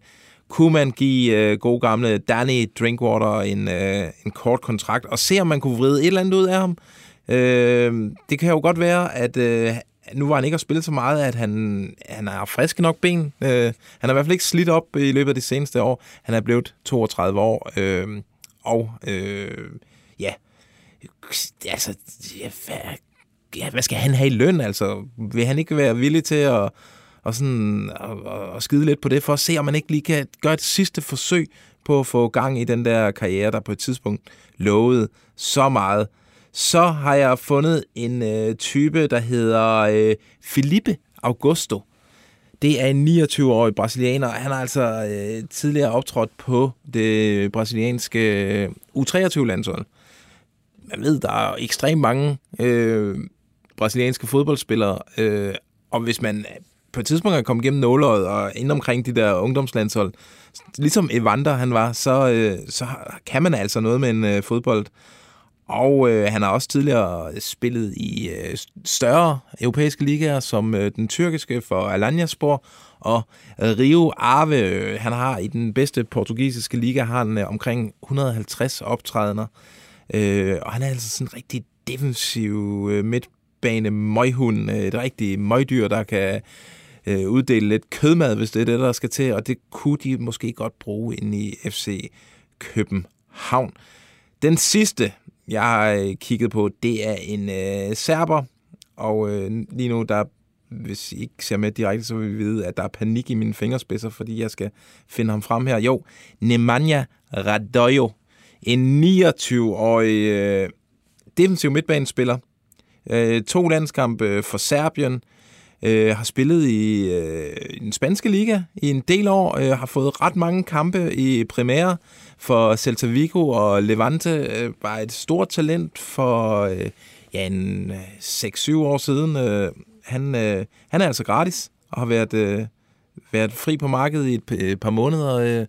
Speaker 2: Kunne man give øh, god gamle Danny Drinkwater en, øh, en kort kontrakt, og se om man kunne vride et eller andet ud af ham? Øh, det kan jo godt være, at øh, nu var han ikke at spille så meget, at han, han har friske nok ben. Øh, han har i hvert fald ikke slidt op i løbet af de seneste år. Han er blevet 32 år. Øh, og øh, ja, altså, ja, hvad, ja, hvad skal han have i løn? Altså, vil han ikke være villig til at, og sådan, og, og skide lidt på det, for at se, om man ikke lige kan gøre et sidste forsøg på at få gang i den der karriere, der på et tidspunkt lovede så meget så har jeg fundet en øh, type, der hedder øh, Felipe Augusto. Det er en 29-årig brasilianer. Han har altså øh, tidligere optrådt på det brasilianske øh, U23-landshold. Man ved, der er ekstremt mange øh, brasilianske fodboldspillere, øh, og hvis man på et tidspunkt er kommet igennem nåløjet og ind omkring de der ungdomslandshold, ligesom Evander han var, så, øh, så kan man altså noget med en øh, fodbold. Og øh, han har også tidligere spillet i øh, større europæiske ligaer, som øh, den tyrkiske for Alanyaspor, og Rio Ave, øh, han har i den bedste portugisiske liga, har han øh, omkring 150 optrædener. Øh, og han er altså sådan en rigtig defensiv øh, midtbane møghund, øh, et rigtig møgdyr, der kan øh, uddele lidt kødmad, hvis det er det, der skal til, og det kunne de måske godt bruge ind i FC København. Den sidste, jeg har kigget på, det er en øh, serber, og øh, lige nu, der hvis I ikke ser med direkte, så vil vi vide, at der er panik i mine fingerspidser, fordi jeg skal finde ham frem her. Jo, Nemanja Radojo, en 29-årig øh, defensiv midtbanespiller. Øh, to landskampe øh, for Serbien, øh, har spillet i øh, den spanske liga i en del år, øh, har fået ret mange kampe i Primera for Celta Vigo og Levante, øh, var et stort talent for øh, ja, en øh, 6-7 år siden. Øh, han, øh, han er altså gratis og har været, øh, været fri på markedet i et, et par måneder. Øh,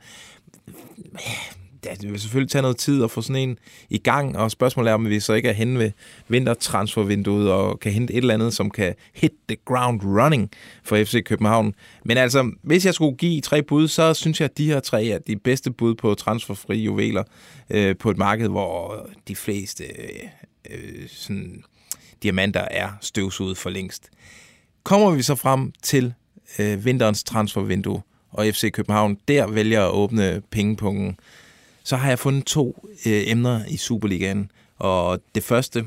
Speaker 2: ja, det vil selvfølgelig tage noget tid at få sådan en i gang, og spørgsmålet er, om vi så ikke er henne ved vintertransfervinduet og kan hente et eller andet, som kan hit the ground running for FC København. Men altså, hvis jeg skulle give tre bud, så synes jeg, at de her tre er de bedste bud på transferfri juveler øh, på et marked, hvor de fleste øh, sådan, diamanter er støvsuget for længst. Kommer vi så frem til øh, vinterens transfervindue, og FC København der vælger at åbne pengepungen, så har jeg fundet to øh, emner i Superligaen. Og det første,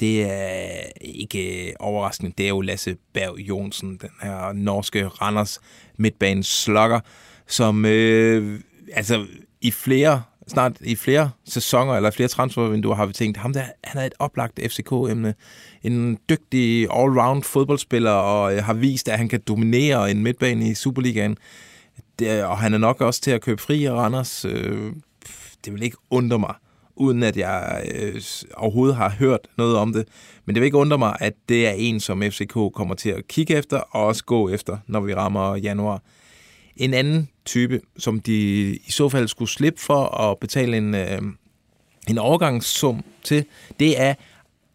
Speaker 2: det er ikke overraskende, det er jo Lasse Berg Jonsen, den her norske Randers midtbanes slokker, som øh, altså i flere snart i flere sæsoner eller flere transfervinduer har vi tænkt, ham der, han er et oplagt FCK-emne. En dygtig all-round fodboldspiller, og øh, har vist, at han kan dominere en midtbane i Superligaen. Det, og han er nok også til at købe fri af Randers. Øh, det vil ikke undre mig, uden at jeg øh, overhovedet har hørt noget om det. Men det vil ikke undre mig, at det er en, som FCK kommer til at kigge efter og også gå efter, når vi rammer januar. En anden type, som de i så fald skulle slippe for at betale en, øh, en overgangssum til, det er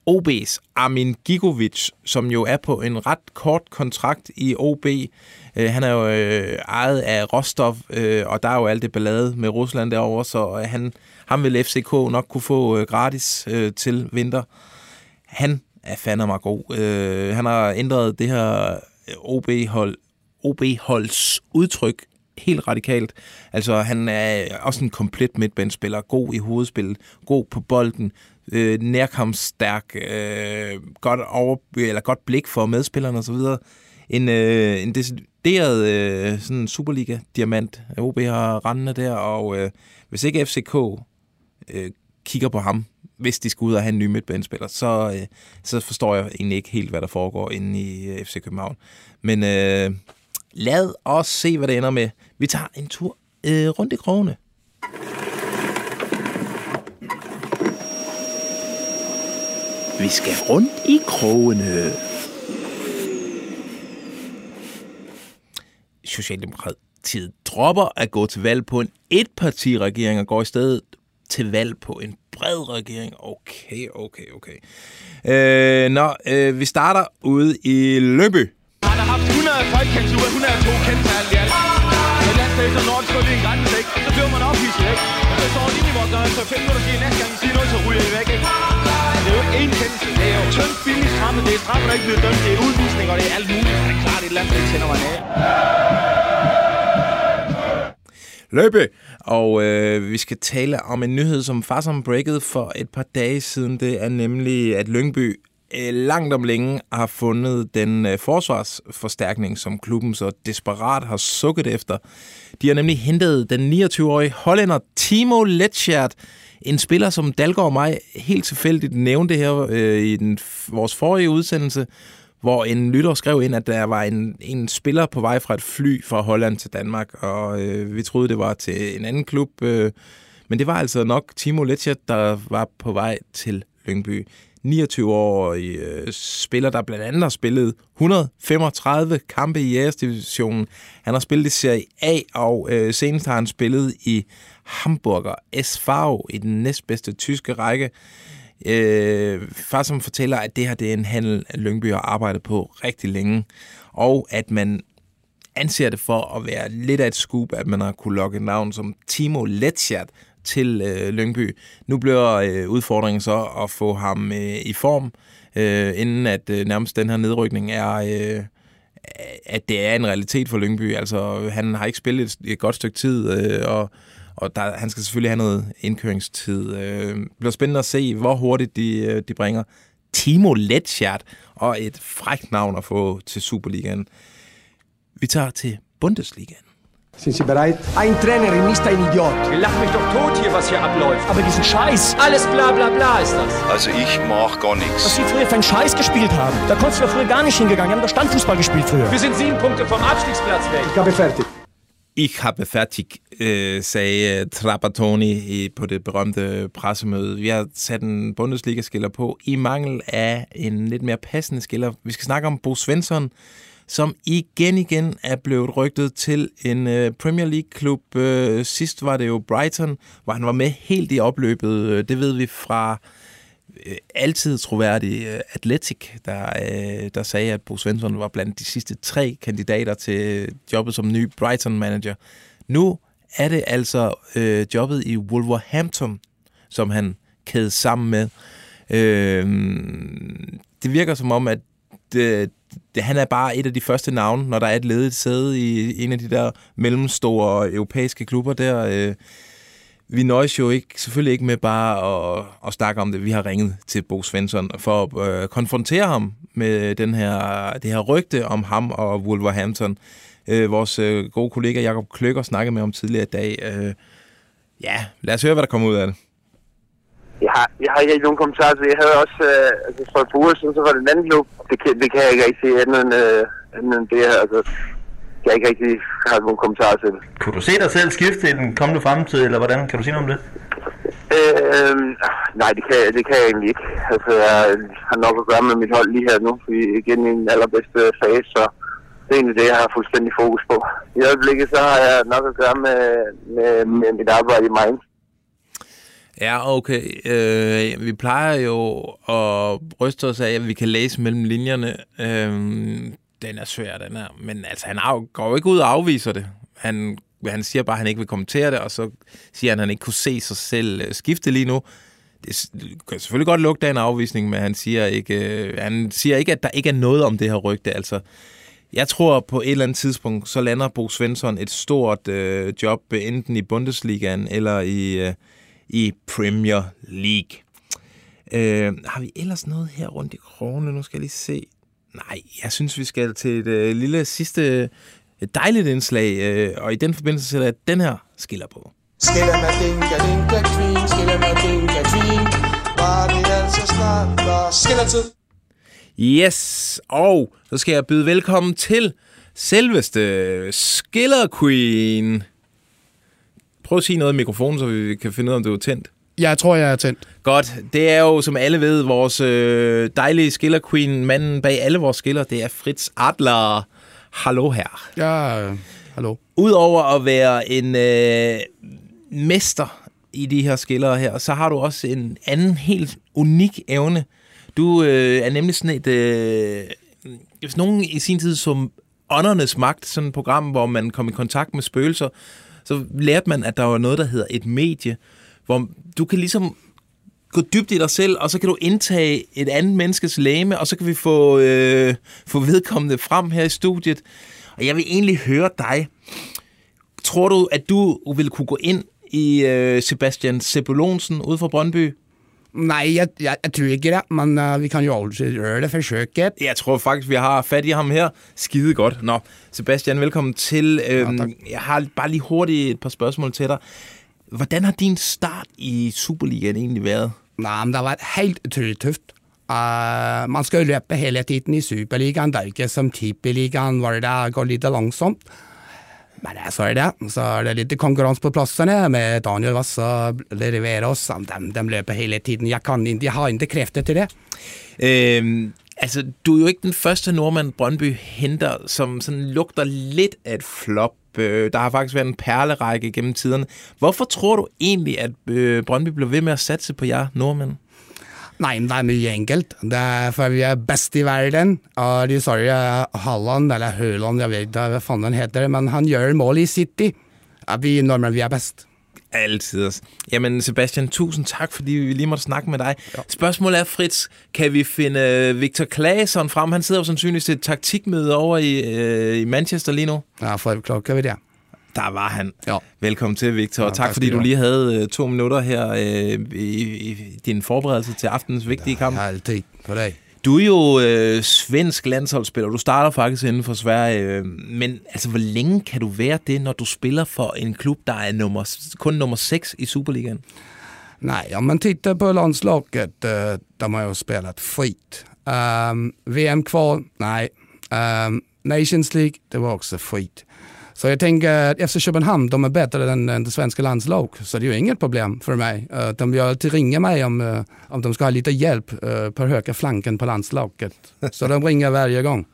Speaker 2: OB's Armin Gigovic, som jo er på en ret kort kontrakt i OB. Øh, han er jo øh, ejet af Rostov, øh, og der er jo alt det ballade med Rusland derovre, så øh, han, ham vil FCK nok kunne få øh, gratis øh, til vinter. Han er fandme mig god. Øh, han har ændret det her øh, OB-hold, OB-holds udtryk helt radikalt. Altså, han er også en komplet midtbandspiller. God i hovedspillet, god på bolden, øh, nærkampsstærk, øh, godt, over, eller godt blik for medspillerne osv. En, øh, en decideret øh, sådan Superliga-diamant. OB har rendende der, og øh, hvis ikke FCK øh, kigger på ham, hvis de skal ud og have en ny midtbanespiller, så, øh, så forstår jeg egentlig ikke helt, hvad der foregår inde i øh, FC København. Men øh, lad os se, hvad det ender med. Vi tager en tur øh, rundt i krogene. Vi skal rundt i krogene. Socialdemokratiet dropper at gå til valg på en etpartiregering og går i stedet til valg på en bred regering. Okay, okay, okay. Øh, nå, øh, vi starter ude i Lønby.
Speaker 9: Han har haft 100 folkekendsuger, 102 kendtal i alt. Men landstater når det skulle en grænse, ikke? Så bliver man ophidset, ikke? Og så står de i vores når så fem minutter siger næste gang, siger noget, så ryger I væk, ikke? Det er jo ikke én kendelse. Det er jo tyndt, billigt stramme. Det er straffe, der ikke bliver dømt. Det er udvisning, og det er alt muligt. Det er klart, et land, der ikke tænder man af.
Speaker 2: Løbe! Og øh, vi skal tale om en nyhed, som far som breakede for et par dage siden. Det er nemlig, at Lyngby øh, langt om længe har fundet den øh, forsvarsforstærkning, som klubben så desperat har sukket efter. De har nemlig hentet den 29-årige hollænder Timo Letschert, en spiller, som Dalgaard og mig helt tilfældigt nævnte her øh, i den, vores forrige udsendelse, hvor en lytter skrev ind, at der var en, en spiller på vej fra et fly fra Holland til Danmark, og øh, vi troede, det var til en anden klub. Øh, men det var altså nok Timo Letcher, der var på vej til Lyngby. 29-årig øh, spiller, der blandt andet har spillet 135 kampe i Jægersdivisionen. Han har spillet i Serie A, og øh, senest har han spillet i Hamburger SV i den næstbedste tyske række. Øh, far som fortæller, at det her det er en handel, Lyngby har arbejdet på rigtig længe, og at man anser det for at være lidt af et scoop, at man har kunne lokke navn som Timo Letschert til øh, Lyngby. Nu bliver øh, udfordringen så at få ham øh, i form, øh, inden at øh, nærmest den her nedrykning er... Øh, at det er en realitet for Lyngby. Altså, han har ikke spillet et, et godt stykke tid, øh, og, og der, han skal selvfølgelig have noget indkøringstid. Øh, det bliver spændende at se, hvor hurtigt de, øh, de bringer Timo Letschert, og et frækt navn at få til Superligaen. Vi tager til Bundesligaen.
Speaker 10: Sind Sie bereit? Ein Trainer ist ein Idiot.
Speaker 11: Ihr lacht mich doch tot hier, was hier abläuft.
Speaker 10: Aber diesen Scheiß.
Speaker 11: Alles bla bla bla ist das.
Speaker 12: Also ich mach gar nichts.
Speaker 10: Was Sie früher für einen Scheiß gespielt haben. Da konntest du ja früher gar nicht hingegangen. Wir haben doch Standfußball gespielt früher.
Speaker 11: Wir sind sieben Punkte vom Abstiegsplatz weg.
Speaker 10: Ich habe fertig.
Speaker 2: Ich habe fertig, øh, sagde Trapattoni på det berømte pressemøde. Vi har sat en Bundesliga-skiller på i mangel af en lidt mere passende skiller. Vi skal snakke om Bo Svensson, som igen igen er blevet rygtet til en øh, Premier League-klub. Øh, sidst var det jo Brighton, hvor han var med helt i opløbet. Øh, det ved vi fra øh, altid troværdig øh, Atletic, der, øh, der sagde, at Bo Svensson var blandt de sidste tre kandidater til jobbet som ny Brighton-manager. Nu er det altså øh, jobbet i Wolverhampton, som han kædede sammen med. Øh, det virker som om, at det, det, han er bare et af de første navne, når der er et ledigt sæde i en af de der mellemstore europæiske klubber der. Øh, vi nøjes jo ikke, selvfølgelig ikke med bare at, at snakke om det. Vi har ringet til Bo Svensson for at øh, konfrontere ham med den her, det her rygte om ham og Wolverhampton. Øh, vores øh, gode kollega Jakob Kløkker snakkede med om tidligere i dag. Øh, ja, lad os høre, hvad der kommer ud af det.
Speaker 13: Jeg har, jeg har ikke nogen kommentarer til det. Jeg havde også, øh, altså for et par uger siden, så var det en anden klub. Det kan, det kan jeg ikke rigtig sige andet end, øh, andet end det her. Altså, jeg ikke rigtig have nogen kommentarer til det.
Speaker 14: Kunne du se dig selv skifte i den kommende fremtid, eller hvordan? Kan du sige noget om det?
Speaker 13: Øh, nej, det kan, det kan jeg egentlig ikke. Altså, jeg har nok at gøre med mit hold lige her nu. Vi er igen i den allerbedste fase, så det er egentlig det, jeg har fuldstændig fokus på. I øjeblikket så har jeg nok at gøre med, med, med mit arbejde i Mainz.
Speaker 2: Ja, okay. Øh, vi plejer jo at ryste os af, at vi kan læse mellem linjerne. Øh, den er svær, den her. Men altså, han går jo ikke ud og afviser det. Han, han siger bare, at han ikke vil kommentere det, og så siger han, at han ikke kunne se sig selv øh, skifte lige nu. Det kan selvfølgelig godt lugte af en afvisning, men han siger ikke, øh, han siger ikke, at der ikke er noget om det her rygte. Altså, Jeg tror på et eller andet tidspunkt, så lander Bo Svensson et stort øh, job, enten i Bundesligaen eller i, øh, i Premier League. Øh, har vi ellers noget her rundt i krogene? Nu skal jeg lige se. Nej, jeg synes, vi skal til et øh, lille sidste et dejligt indslag, øh, og i den forbindelse sætter jeg den her skiller på.
Speaker 12: Skiller med dinka, dinka, queen, skiller med dinka, queen. Var det altså snart, var skillertid.
Speaker 2: Yes, og så skal jeg byde velkommen til selveste Skiller Queen. Prøv at sige noget i mikrofonen, så vi kan finde ud af, om det er tændt.
Speaker 15: Jeg tror, jeg er tændt.
Speaker 2: Godt. Det er jo, som alle ved, vores øh, dejlige Skiller Queen, manden bag alle vores skiller, det er Fritz Adler. Hallo her.
Speaker 15: Ja, øh, hallo.
Speaker 2: Udover at være en øh, mester i de her skiller her, så har du også en anden helt unik evne. Du øh, er nemlig sådan et... Øh, hvis nogen i sin tid som Åndernes Magt, sådan et program, hvor man kom i kontakt med spøgelser, så lærte man, at der var noget, der hedder et medie, hvor du kan ligesom gå dybt i dig selv, og så kan du indtage et andet menneskes læme, og så kan vi få, øh, få vedkommende frem her i studiet. Og jeg vil egentlig høre dig. Tror du, at du ville kunne gå ind i øh, Sebastian Sebulonsen ude fra Brøndby?
Speaker 15: Nej, jeg, jeg, jeg tror ikke det, men uh, vi kan jo altid gøre det forsøget.
Speaker 2: Jeg tror faktisk, vi har fat i ham her. Skide godt. Nå, Sebastian, velkommen til. Øhm, ja, jeg har bare lige hurtigt et par spørgsmål til dig. Hvordan har din start i Superligaen egentlig været?
Speaker 15: Nej, men det har været helt utroligt tøft. Uh, man skal jo løbe hele tiden i Superligaen. Det er ikke som Tippeligaen, hvor det går litt langsomt. Men det, så er det. Så er det litt konkurranse på plassene med Daniel Vass og Riveros. De, de løper hele tiden. Jeg, kan, jeg har ikke krefter til det.
Speaker 2: Øhm, altså, du er jo ikke den første nordmand, Brøndby henter, som sådan lugter lidt af et flop. Øh, Der har faktisk været en perlerække gennem tiderne. Hvorfor tror du egentlig, at øh, Brøndby blev ved med at satse på jer nordmænd?
Speaker 15: Nei, men det er mye enkelt. Det er for vi er best i verden. Og de sorry, Halland, eller Høland, jeg vet ikke hva faen den heter, men han gjør mål i City. Vi nordmenn, vi er best.
Speaker 2: Altid. Jamen, Sebastian, tusind tak, fordi vi lige måtte snakke med dig. Ja. Spørgsmålet er, Fritz, kan vi finde øh, Victor Claesson frem? Han sidder jo sandsynligvis til et taktikmøde over i, øh, i Manchester lige nu.
Speaker 15: Ja, for klart kan vi det.
Speaker 2: Der var han.
Speaker 15: Ja.
Speaker 2: Velkommen til, Victor.
Speaker 15: Ja,
Speaker 2: Ja, tak,
Speaker 15: tak
Speaker 2: fordi du lige havde øh, to minutter her øh, i, i din forberedelse til aftenens vigtige kamp.
Speaker 15: Altid for dig.
Speaker 2: Du er jo øh, svensk landsholdsspiller. Du starter faktisk inden for Sverige. Øh, men altså, hvor længe kan du være det, når du spiller for en klub, der er nummer, kun nummer 6 i Superligaen?
Speaker 15: Nej, om man tittar på landslaget, eh, de har ju spelat skit. Um, VM-kval, nej. Um, Nations League, det var också skit. Så jag tänker att FC Köpenhamn, de är bättre än, än det svenska landslag. Så det är ju inget problem för mig. Uh, de vill alltid ringa mig om, uh, om de ska ha lite hjälp uh, på högra flanken på landslaget. Så de ringer varje gång.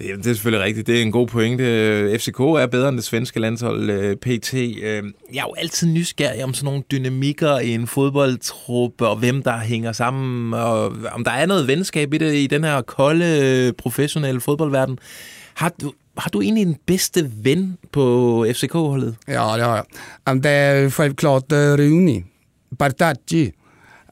Speaker 2: Jamen, det er selvfølgelig rigtigt. Det er en god pointe. FCK er bedre end det svenske landshold PT. Jeg er jo altid nysgerrig om sådan nogle dynamikker i en fodboldtrup, og hvem der hænger sammen, og om der er noget venskab i det i den her kolde, professionelle fodboldverden. Har du, har du egentlig en bedste ven på FCK-holdet?
Speaker 15: Ja, det har jeg. Um, Det er självklart uh, øh, Rooney, Bartacci.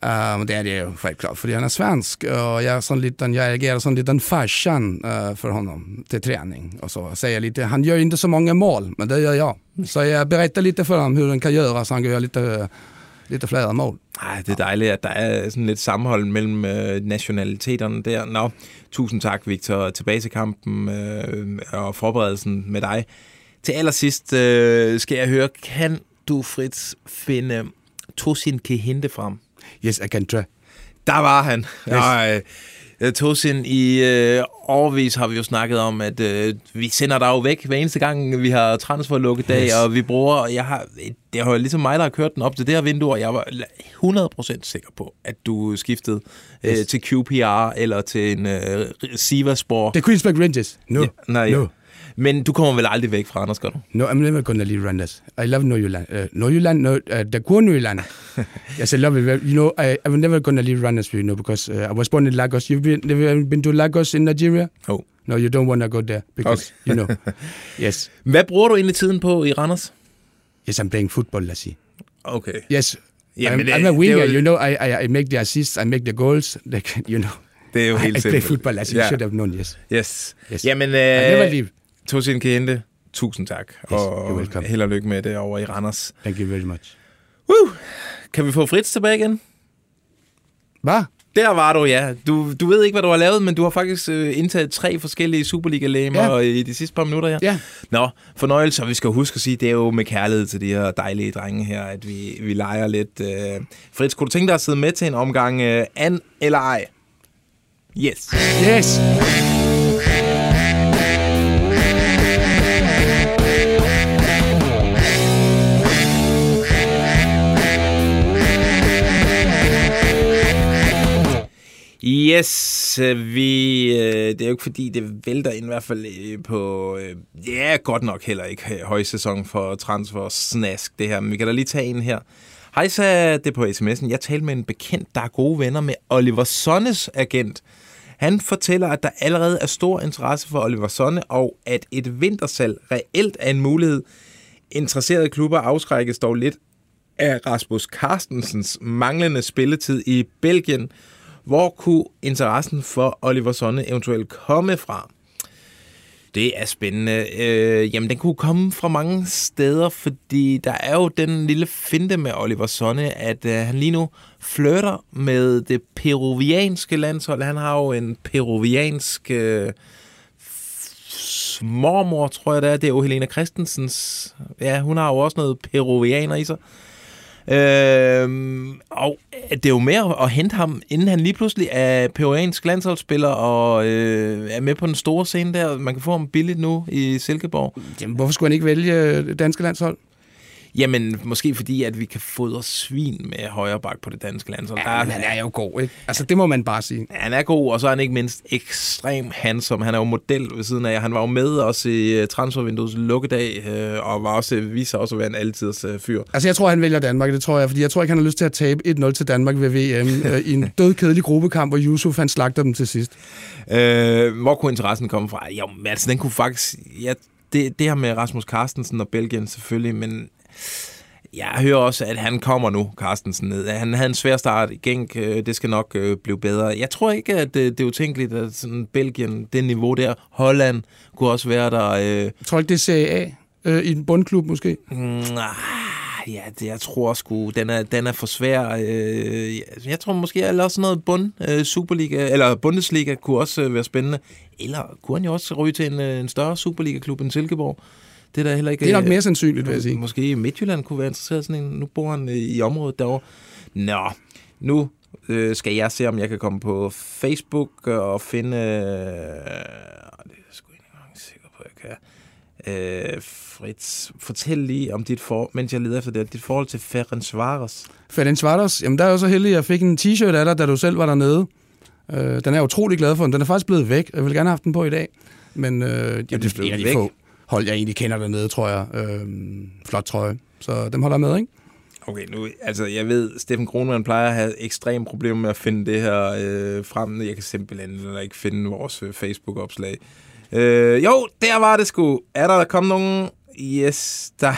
Speaker 15: Um, øh, det är det ju självklart, för han är svensk. Och jag, är sån liten, jag agerar som en liten farsan øh, uh, för honom till träning. Och så säger lite, han gör inte så många mål, men det gör jag. Så jag berättar lite för honom hur han kan göra så han gör lite uh, lite, lite flera mål.
Speaker 2: Ej, det er dejligt, at der er sådan lidt sammenhold mellem øh, nationaliteterne der. Nå, tusind tak, Victor. Tilbage til kampen øh, og forberedelsen med dig. Til allersidst øh, skal jeg høre, kan du, Fritz, finde Tosin Kehinde frem?
Speaker 15: Yes, I can try.
Speaker 2: Der var han.
Speaker 15: Yes.
Speaker 2: Nej, øh, Tosin, i øh, overvis har vi jo snakket om, at øh, vi sender dig jo væk hver eneste gang, vi har transferlukkedag,
Speaker 15: Yes.
Speaker 2: og vi bruger, jeg har, det har jo ligesom mig, der har kørt den op til det her vindue, og jeg var 100% sikker på, at du skiftede øh,
Speaker 15: Yes.
Speaker 2: til QPR eller til en øh, Sivaspor.
Speaker 15: The Queensberg Rangers. No,
Speaker 2: Ja, nej,
Speaker 15: no.
Speaker 2: Men du kommer vel aldrig væk fra Anders, gør du?
Speaker 15: No, I'm never gonna leave Randers. I love Nordjylland. Uh, Nordjylland, no, uh, the core Nordjylland. yes, I love it. You know, I, I'm never gonna leave Randers, you know, because uh, I was born in Lagos. You've been, you been to Lagos in Nigeria?
Speaker 2: Oh.
Speaker 15: No, you don't want to go there because,
Speaker 2: Okay.
Speaker 15: you know. yes.
Speaker 2: Hvad bruger du egentlig tiden på i Randers?
Speaker 15: Yes, I'm playing football, let's see.
Speaker 2: Okay.
Speaker 15: Yes.
Speaker 2: Jamen,
Speaker 15: I'm,
Speaker 2: det-
Speaker 15: I'm a winger,
Speaker 2: det jo-
Speaker 15: you know. I, I, I make the assists, I make the goals. Like, you know.
Speaker 2: Det er jo
Speaker 15: I-
Speaker 2: helt
Speaker 15: I play
Speaker 2: simpelt.
Speaker 15: football as you
Speaker 2: Ja.
Speaker 15: should have known, yes.
Speaker 2: Yes.
Speaker 15: Yes.
Speaker 2: Jamen,
Speaker 15: I never
Speaker 2: øh,
Speaker 15: leave.
Speaker 2: Tosin Kehinde, tusind tak.
Speaker 15: Yes,
Speaker 2: og
Speaker 15: welcome.
Speaker 2: held og lykke med det over i Randers.
Speaker 15: Thank you very much.
Speaker 2: Woo! Kan vi få Fritz tilbage igen?
Speaker 15: Hvad?
Speaker 2: Der var du, ja. Du, du ved ikke, hvad du har lavet, men du har faktisk øh, indtaget tre forskellige Superliga-læmer
Speaker 15: Ja.
Speaker 2: i de sidste par minutter her.
Speaker 15: Ja.
Speaker 2: Nå, fornøjelse, og vi skal huske at sige, det er jo med kærlighed til de her dejlige drenge her, at vi, vi leger lidt. Øh. Fritz, kunne du tænke dig at sidde med til en omgang øh, an eller ej? Yes.
Speaker 15: Yes.
Speaker 2: Yes, vi, øh, det er jo ikke fordi, det vælter ind i hvert fald øh, på, øh, ja, godt nok heller ikke øh, højsæson for transfer snask det her, men vi kan da lige tage en her. Hej, så det på sms'en. Jeg talte med en bekendt, der er gode venner med Oliver Sonnes agent. Han fortæller, at der allerede er stor interesse for Oliver Sonne, og at et vintersalg reelt er en mulighed. Interesserede klubber afskrækkes dog lidt af Rasmus Carstensens manglende spilletid i Belgien. Hvor kunne interessen for Oliver Sonne eventuelt komme fra? Det er spændende. Øh, jamen, den kunne komme fra mange steder, fordi der er jo den lille finte med Oliver Sonne, at øh, han lige nu flytter med det peruvianske landshold. Han har jo en peruviansk øh, mormor, tror jeg det er. Det er jo Helena Christensens. Ja, hun har jo også noget peruvianer i sig. Øhm, øh, og det er jo mere at hente ham, inden han lige pludselig er peruansk landsholdsspiller og øh, er med på den store scene der. Man kan få ham billigt nu i Silkeborg.
Speaker 15: Jamen, hvorfor skulle han ikke vælge danske landshold?
Speaker 2: Jamen, måske fordi, at vi kan fodre svin med højre bak på det danske landshold.
Speaker 15: Ja, men han er jo god, ikke? Altså, det må man bare sige.
Speaker 2: Han er god, og så er han ikke mindst ekstrem handsome. Han er jo model ved siden af. Han var jo med også i øh, transfervinduets lukkedag, øh, og var også, viser også at være en altiders øh, fyr.
Speaker 15: Altså, jeg tror, han vælger Danmark, det tror jeg, fordi jeg tror ikke, han har lyst til at tabe 1-0 til Danmark ved VM øh, i en dødkedelig gruppekamp, hvor Yusuf, han slagter dem til sidst.
Speaker 2: Øh, hvor kunne interessen komme fra? Jo, altså, den kunne faktisk... Ja, det, det her med Rasmus Carstensen og Belgien selvfølgelig, men jeg hører også, at han kommer nu, Carstensen, ned. Han havde en svær start i Genk. øh, Det skal nok øh, blive bedre. Jeg tror ikke, at det, det er utænkeligt, at sådan Belgien, det niveau der, Holland, kunne også være der. Øh,
Speaker 15: Jeg tror ikke, det er Serie A øh, i en bundklub måske.
Speaker 2: Mm, ah, ja, det, jeg tror sgu, den er, den er for svær. Øh, jeg tror måske, at også noget bund, øh, Superliga, eller Bundesliga kunne også øh, være spændende. Eller kunne han jo også ryge til en, øh, en større Superliga-klub end Silkeborg. Det er, der heller ikke,
Speaker 15: Det er nok
Speaker 2: øh,
Speaker 15: mere sandsynligt, vil jeg sige.
Speaker 2: Måske Midtjylland kunne være interesseret sådan en. Nu bor han øh, i området derovre. Nå, nu øh, skal jeg se, om jeg kan komme på Facebook og finde... Øh, det er jeg sgu ikke engang sikker på, jeg kan. Øh, Fritz, fortæl lige om dit for, mens jeg leder efter det, dit forhold til Ferenc Varos.
Speaker 15: Ferenc Varos, jamen der er jo så heldig, at jeg fik en t-shirt af dig, da du selv var dernede. Øh, den er jeg utrolig glad for. Den er faktisk blevet væk. Jeg vil gerne have haft den på i dag. Men øh, jamen, det er
Speaker 2: blevet
Speaker 15: en af de
Speaker 2: væk?
Speaker 15: få hold, jeg egentlig kender dernede, tror jeg. Øh, flot trøje. Så dem holder jeg med, ikke?
Speaker 2: Okay, nu, altså jeg ved, Steffen Kronemann plejer at have ekstreme problemer med at finde det her øh, frem. Jeg kan simpelthen ikke finde vores øh, Facebook-opslag. Øh, jo, der var det sgu. Er der kommet nogen? Yes, der...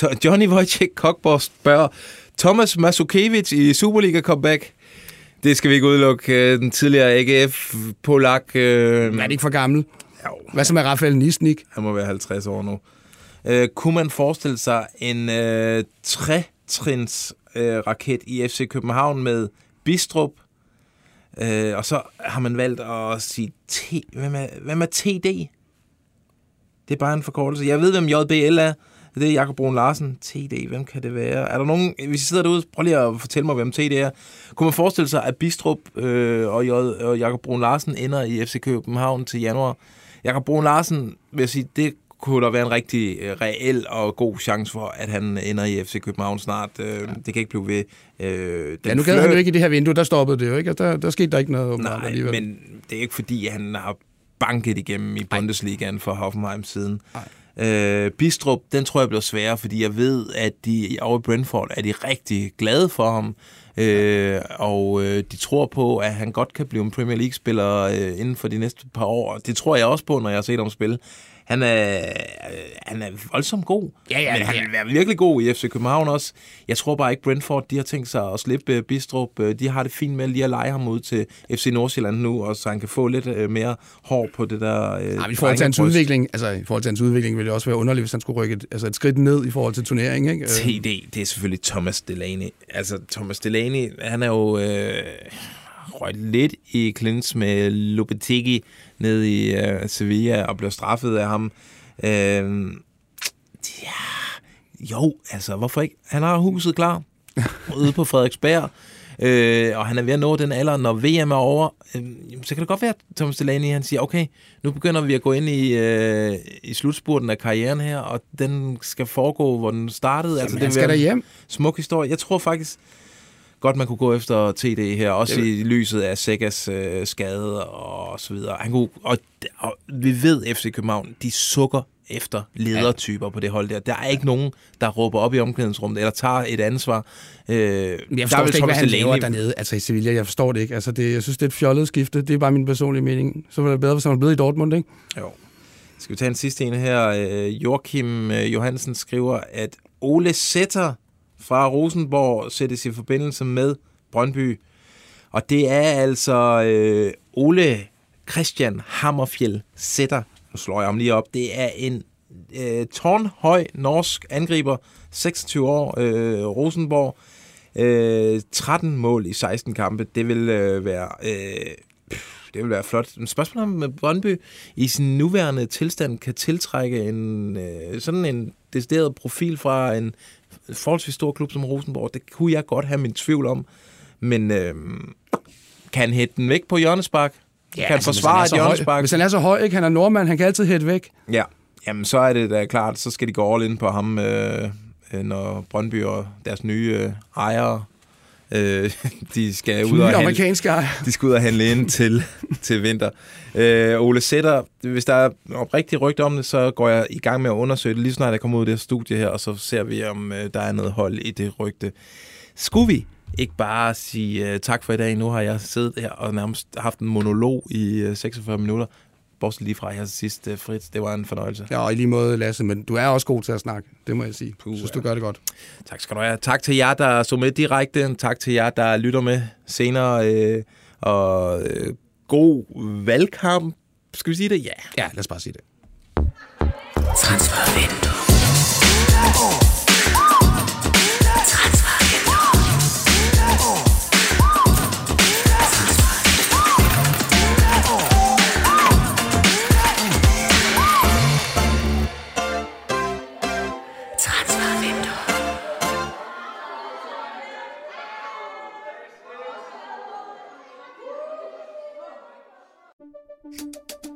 Speaker 2: Johnny Wojciech Kokborg spørger, Thomas Masukiewicz i Superliga comeback. Det skal vi ikke udelukke. Øh, Den tidligere AGF-polak... Øh,
Speaker 15: Er det ikke for gammel? Hvad så med Rafael Nisnik?
Speaker 2: Han må være 50 år nu. Øh, kunne man forestille sig en øh, tretrins øh, raket i FC København med Bistrup, øh, og så har man valgt at sige T. Hvem er, hvem er TD? Det er bare en forkortelse. Jeg ved, hvem JBL er. Det er Jakob Brun Larsen. TD, hvem kan det være? Er der nogen, hvis I sidder derude, prøv lige at fortælle mig, hvem TD er. Kunne man forestille sig, at Bistrup øh, og, J, og Jakob Brun Larsen ender i FC København til januar? Jakob Brun Larsen, vil jeg sige, det kunne der være en rigtig øh, reel og god chance for, at han ender i FC København snart. Øh, det kan ikke blive ved. Øh, den
Speaker 15: Ja, nu gad han
Speaker 2: fløj-
Speaker 15: jo ikke i det her vindue, der stoppede det jo, ikke? Og Der, der skete der ikke noget
Speaker 2: Nej,
Speaker 15: alligevel.
Speaker 2: men det er ikke fordi, han har banket igennem i Bundesligaen for Hoffenheim siden. Øh, Bistrup, den tror jeg bliver sværere, fordi jeg ved, at de over i Brentford er de rigtig glade for ham. Øh, og øh, de tror på, at han godt kan blive en Premier League-spiller øh, inden for de næste par år. Det tror jeg også på, når jeg har set ham spille han er, øh, han er voldsomt god.
Speaker 15: Ja, ja,
Speaker 2: men han
Speaker 15: ja.
Speaker 2: være virkelig god i FC København også. Jeg tror bare ikke, Brentford de har tænkt sig at slippe øh, Bistrup. Øh, De har det fint med lige at lege ham ud til FC Nordsjælland nu, og så han kan få lidt mere hår på det der øh,
Speaker 15: Ja, i forhold til hans udvikling, altså i forhold til hans udvikling, ville det også være underligt, hvis han skulle rykke et, altså et skridt ned i forhold til turneringen, ikke?
Speaker 2: TD, det er selvfølgelig Thomas Delaney. Altså, Thomas Delaney, han er jo øh, røget lidt i klins med Lopetegui nede i øh, Sevilla og blev straffet af ham. Øh, ja, jo, altså, hvorfor ikke? Han har huset klar ude på Frederiksberg. Øh, og han er ved at nå den alder, når VM er over, øh, jamen, så kan det godt være, at Thomas Delaney han siger, okay, nu begynder vi at gå ind i, øh, i slutspurten af karrieren her, og den skal foregå, hvor den startede. altså,
Speaker 15: han
Speaker 2: vil
Speaker 15: skal
Speaker 2: være en
Speaker 15: derhjem.
Speaker 2: Smuk historie. Jeg tror faktisk godt, man kunne gå efter TD her, også
Speaker 15: Det-
Speaker 2: i lyset af Segas øh, skade og så videre. Han kunne, og, og vi ved, FC København, de sukker efter ledertyper på det hold der. Der er ikke nogen, der råber op i omklædningsrummet, eller tager et ansvar. Øh,
Speaker 15: Jeg
Speaker 2: der
Speaker 15: forstår slet ikke, hvad han laver dernede, altså i Sevilla. Jeg forstår det ikke. Altså, det, jeg synes, det er et fjollet skifte. Det er bare min personlige mening. Så var det bedre, hvis han var blevet i Dortmund, ikke?
Speaker 2: Jo. Skal vi tage en sidste en her? Øh, Joachim øh, Johansen skriver, at Ole Sætter fra Rosenborg sættes i forbindelse med Brøndby. Og det er altså øh, Ole Christian Hammerfjell Sætter. Nu slår jeg ham lige op. Det er en øh, tårnhøj norsk angriber, 26 år, øh, Rosenborg. Øh, 13 mål i 16 kampe. Det vil øh, være... Øh, det vil være flot. Men spørgsmålet om at Brøndby i sin nuværende tilstand kan tiltrække en øh, sådan en decideret profil fra en forholdsvis stor klub som Rosenborg. Det kunne jeg godt have min tvivl om. Men øh, kan han hætte den væk på hjørnespark? kan han
Speaker 15: altså,
Speaker 2: forsvare et
Speaker 15: høj-
Speaker 2: hjørnespark?
Speaker 15: Hvis han er så høj, ikke? Han er nordmand, han kan altid hætte væk.
Speaker 2: Ja, jamen så er det da klart, så skal de gå all in på ham, øh, øh, når Brøndby og deres nye øh, ejere, øh, de skal ud og handle,
Speaker 15: amerikanske
Speaker 2: de skal ud og handle ind til, til vinter. Øh, Ole Sætter, hvis der er oprigtigt rygte om det, så går jeg i gang med at undersøge det, lige snart jeg kommer ud af det her studie her, og så ser vi, om øh, der er noget hold i det rygte. Skulle vi ikke bare sige uh, tak for i dag? Nu har jeg siddet her og nærmest haft en monolog i uh, 46 minutter. Bortset lige fra her sidst, uh, Fritz. Det var en fornøjelse.
Speaker 15: Ja, og i lige måde, Lasse, men du er også god til at snakke. Det må jeg sige. Jeg synes, du gør det godt.
Speaker 2: Tak skal du have. Tak til jer, der så med direkte. Tak til jer, der lytter med senere. Øh, og øh, god valgkamp. Skal vi sige det? Ja.
Speaker 15: Ja, lad os bare sige det.
Speaker 3: Transfervindue.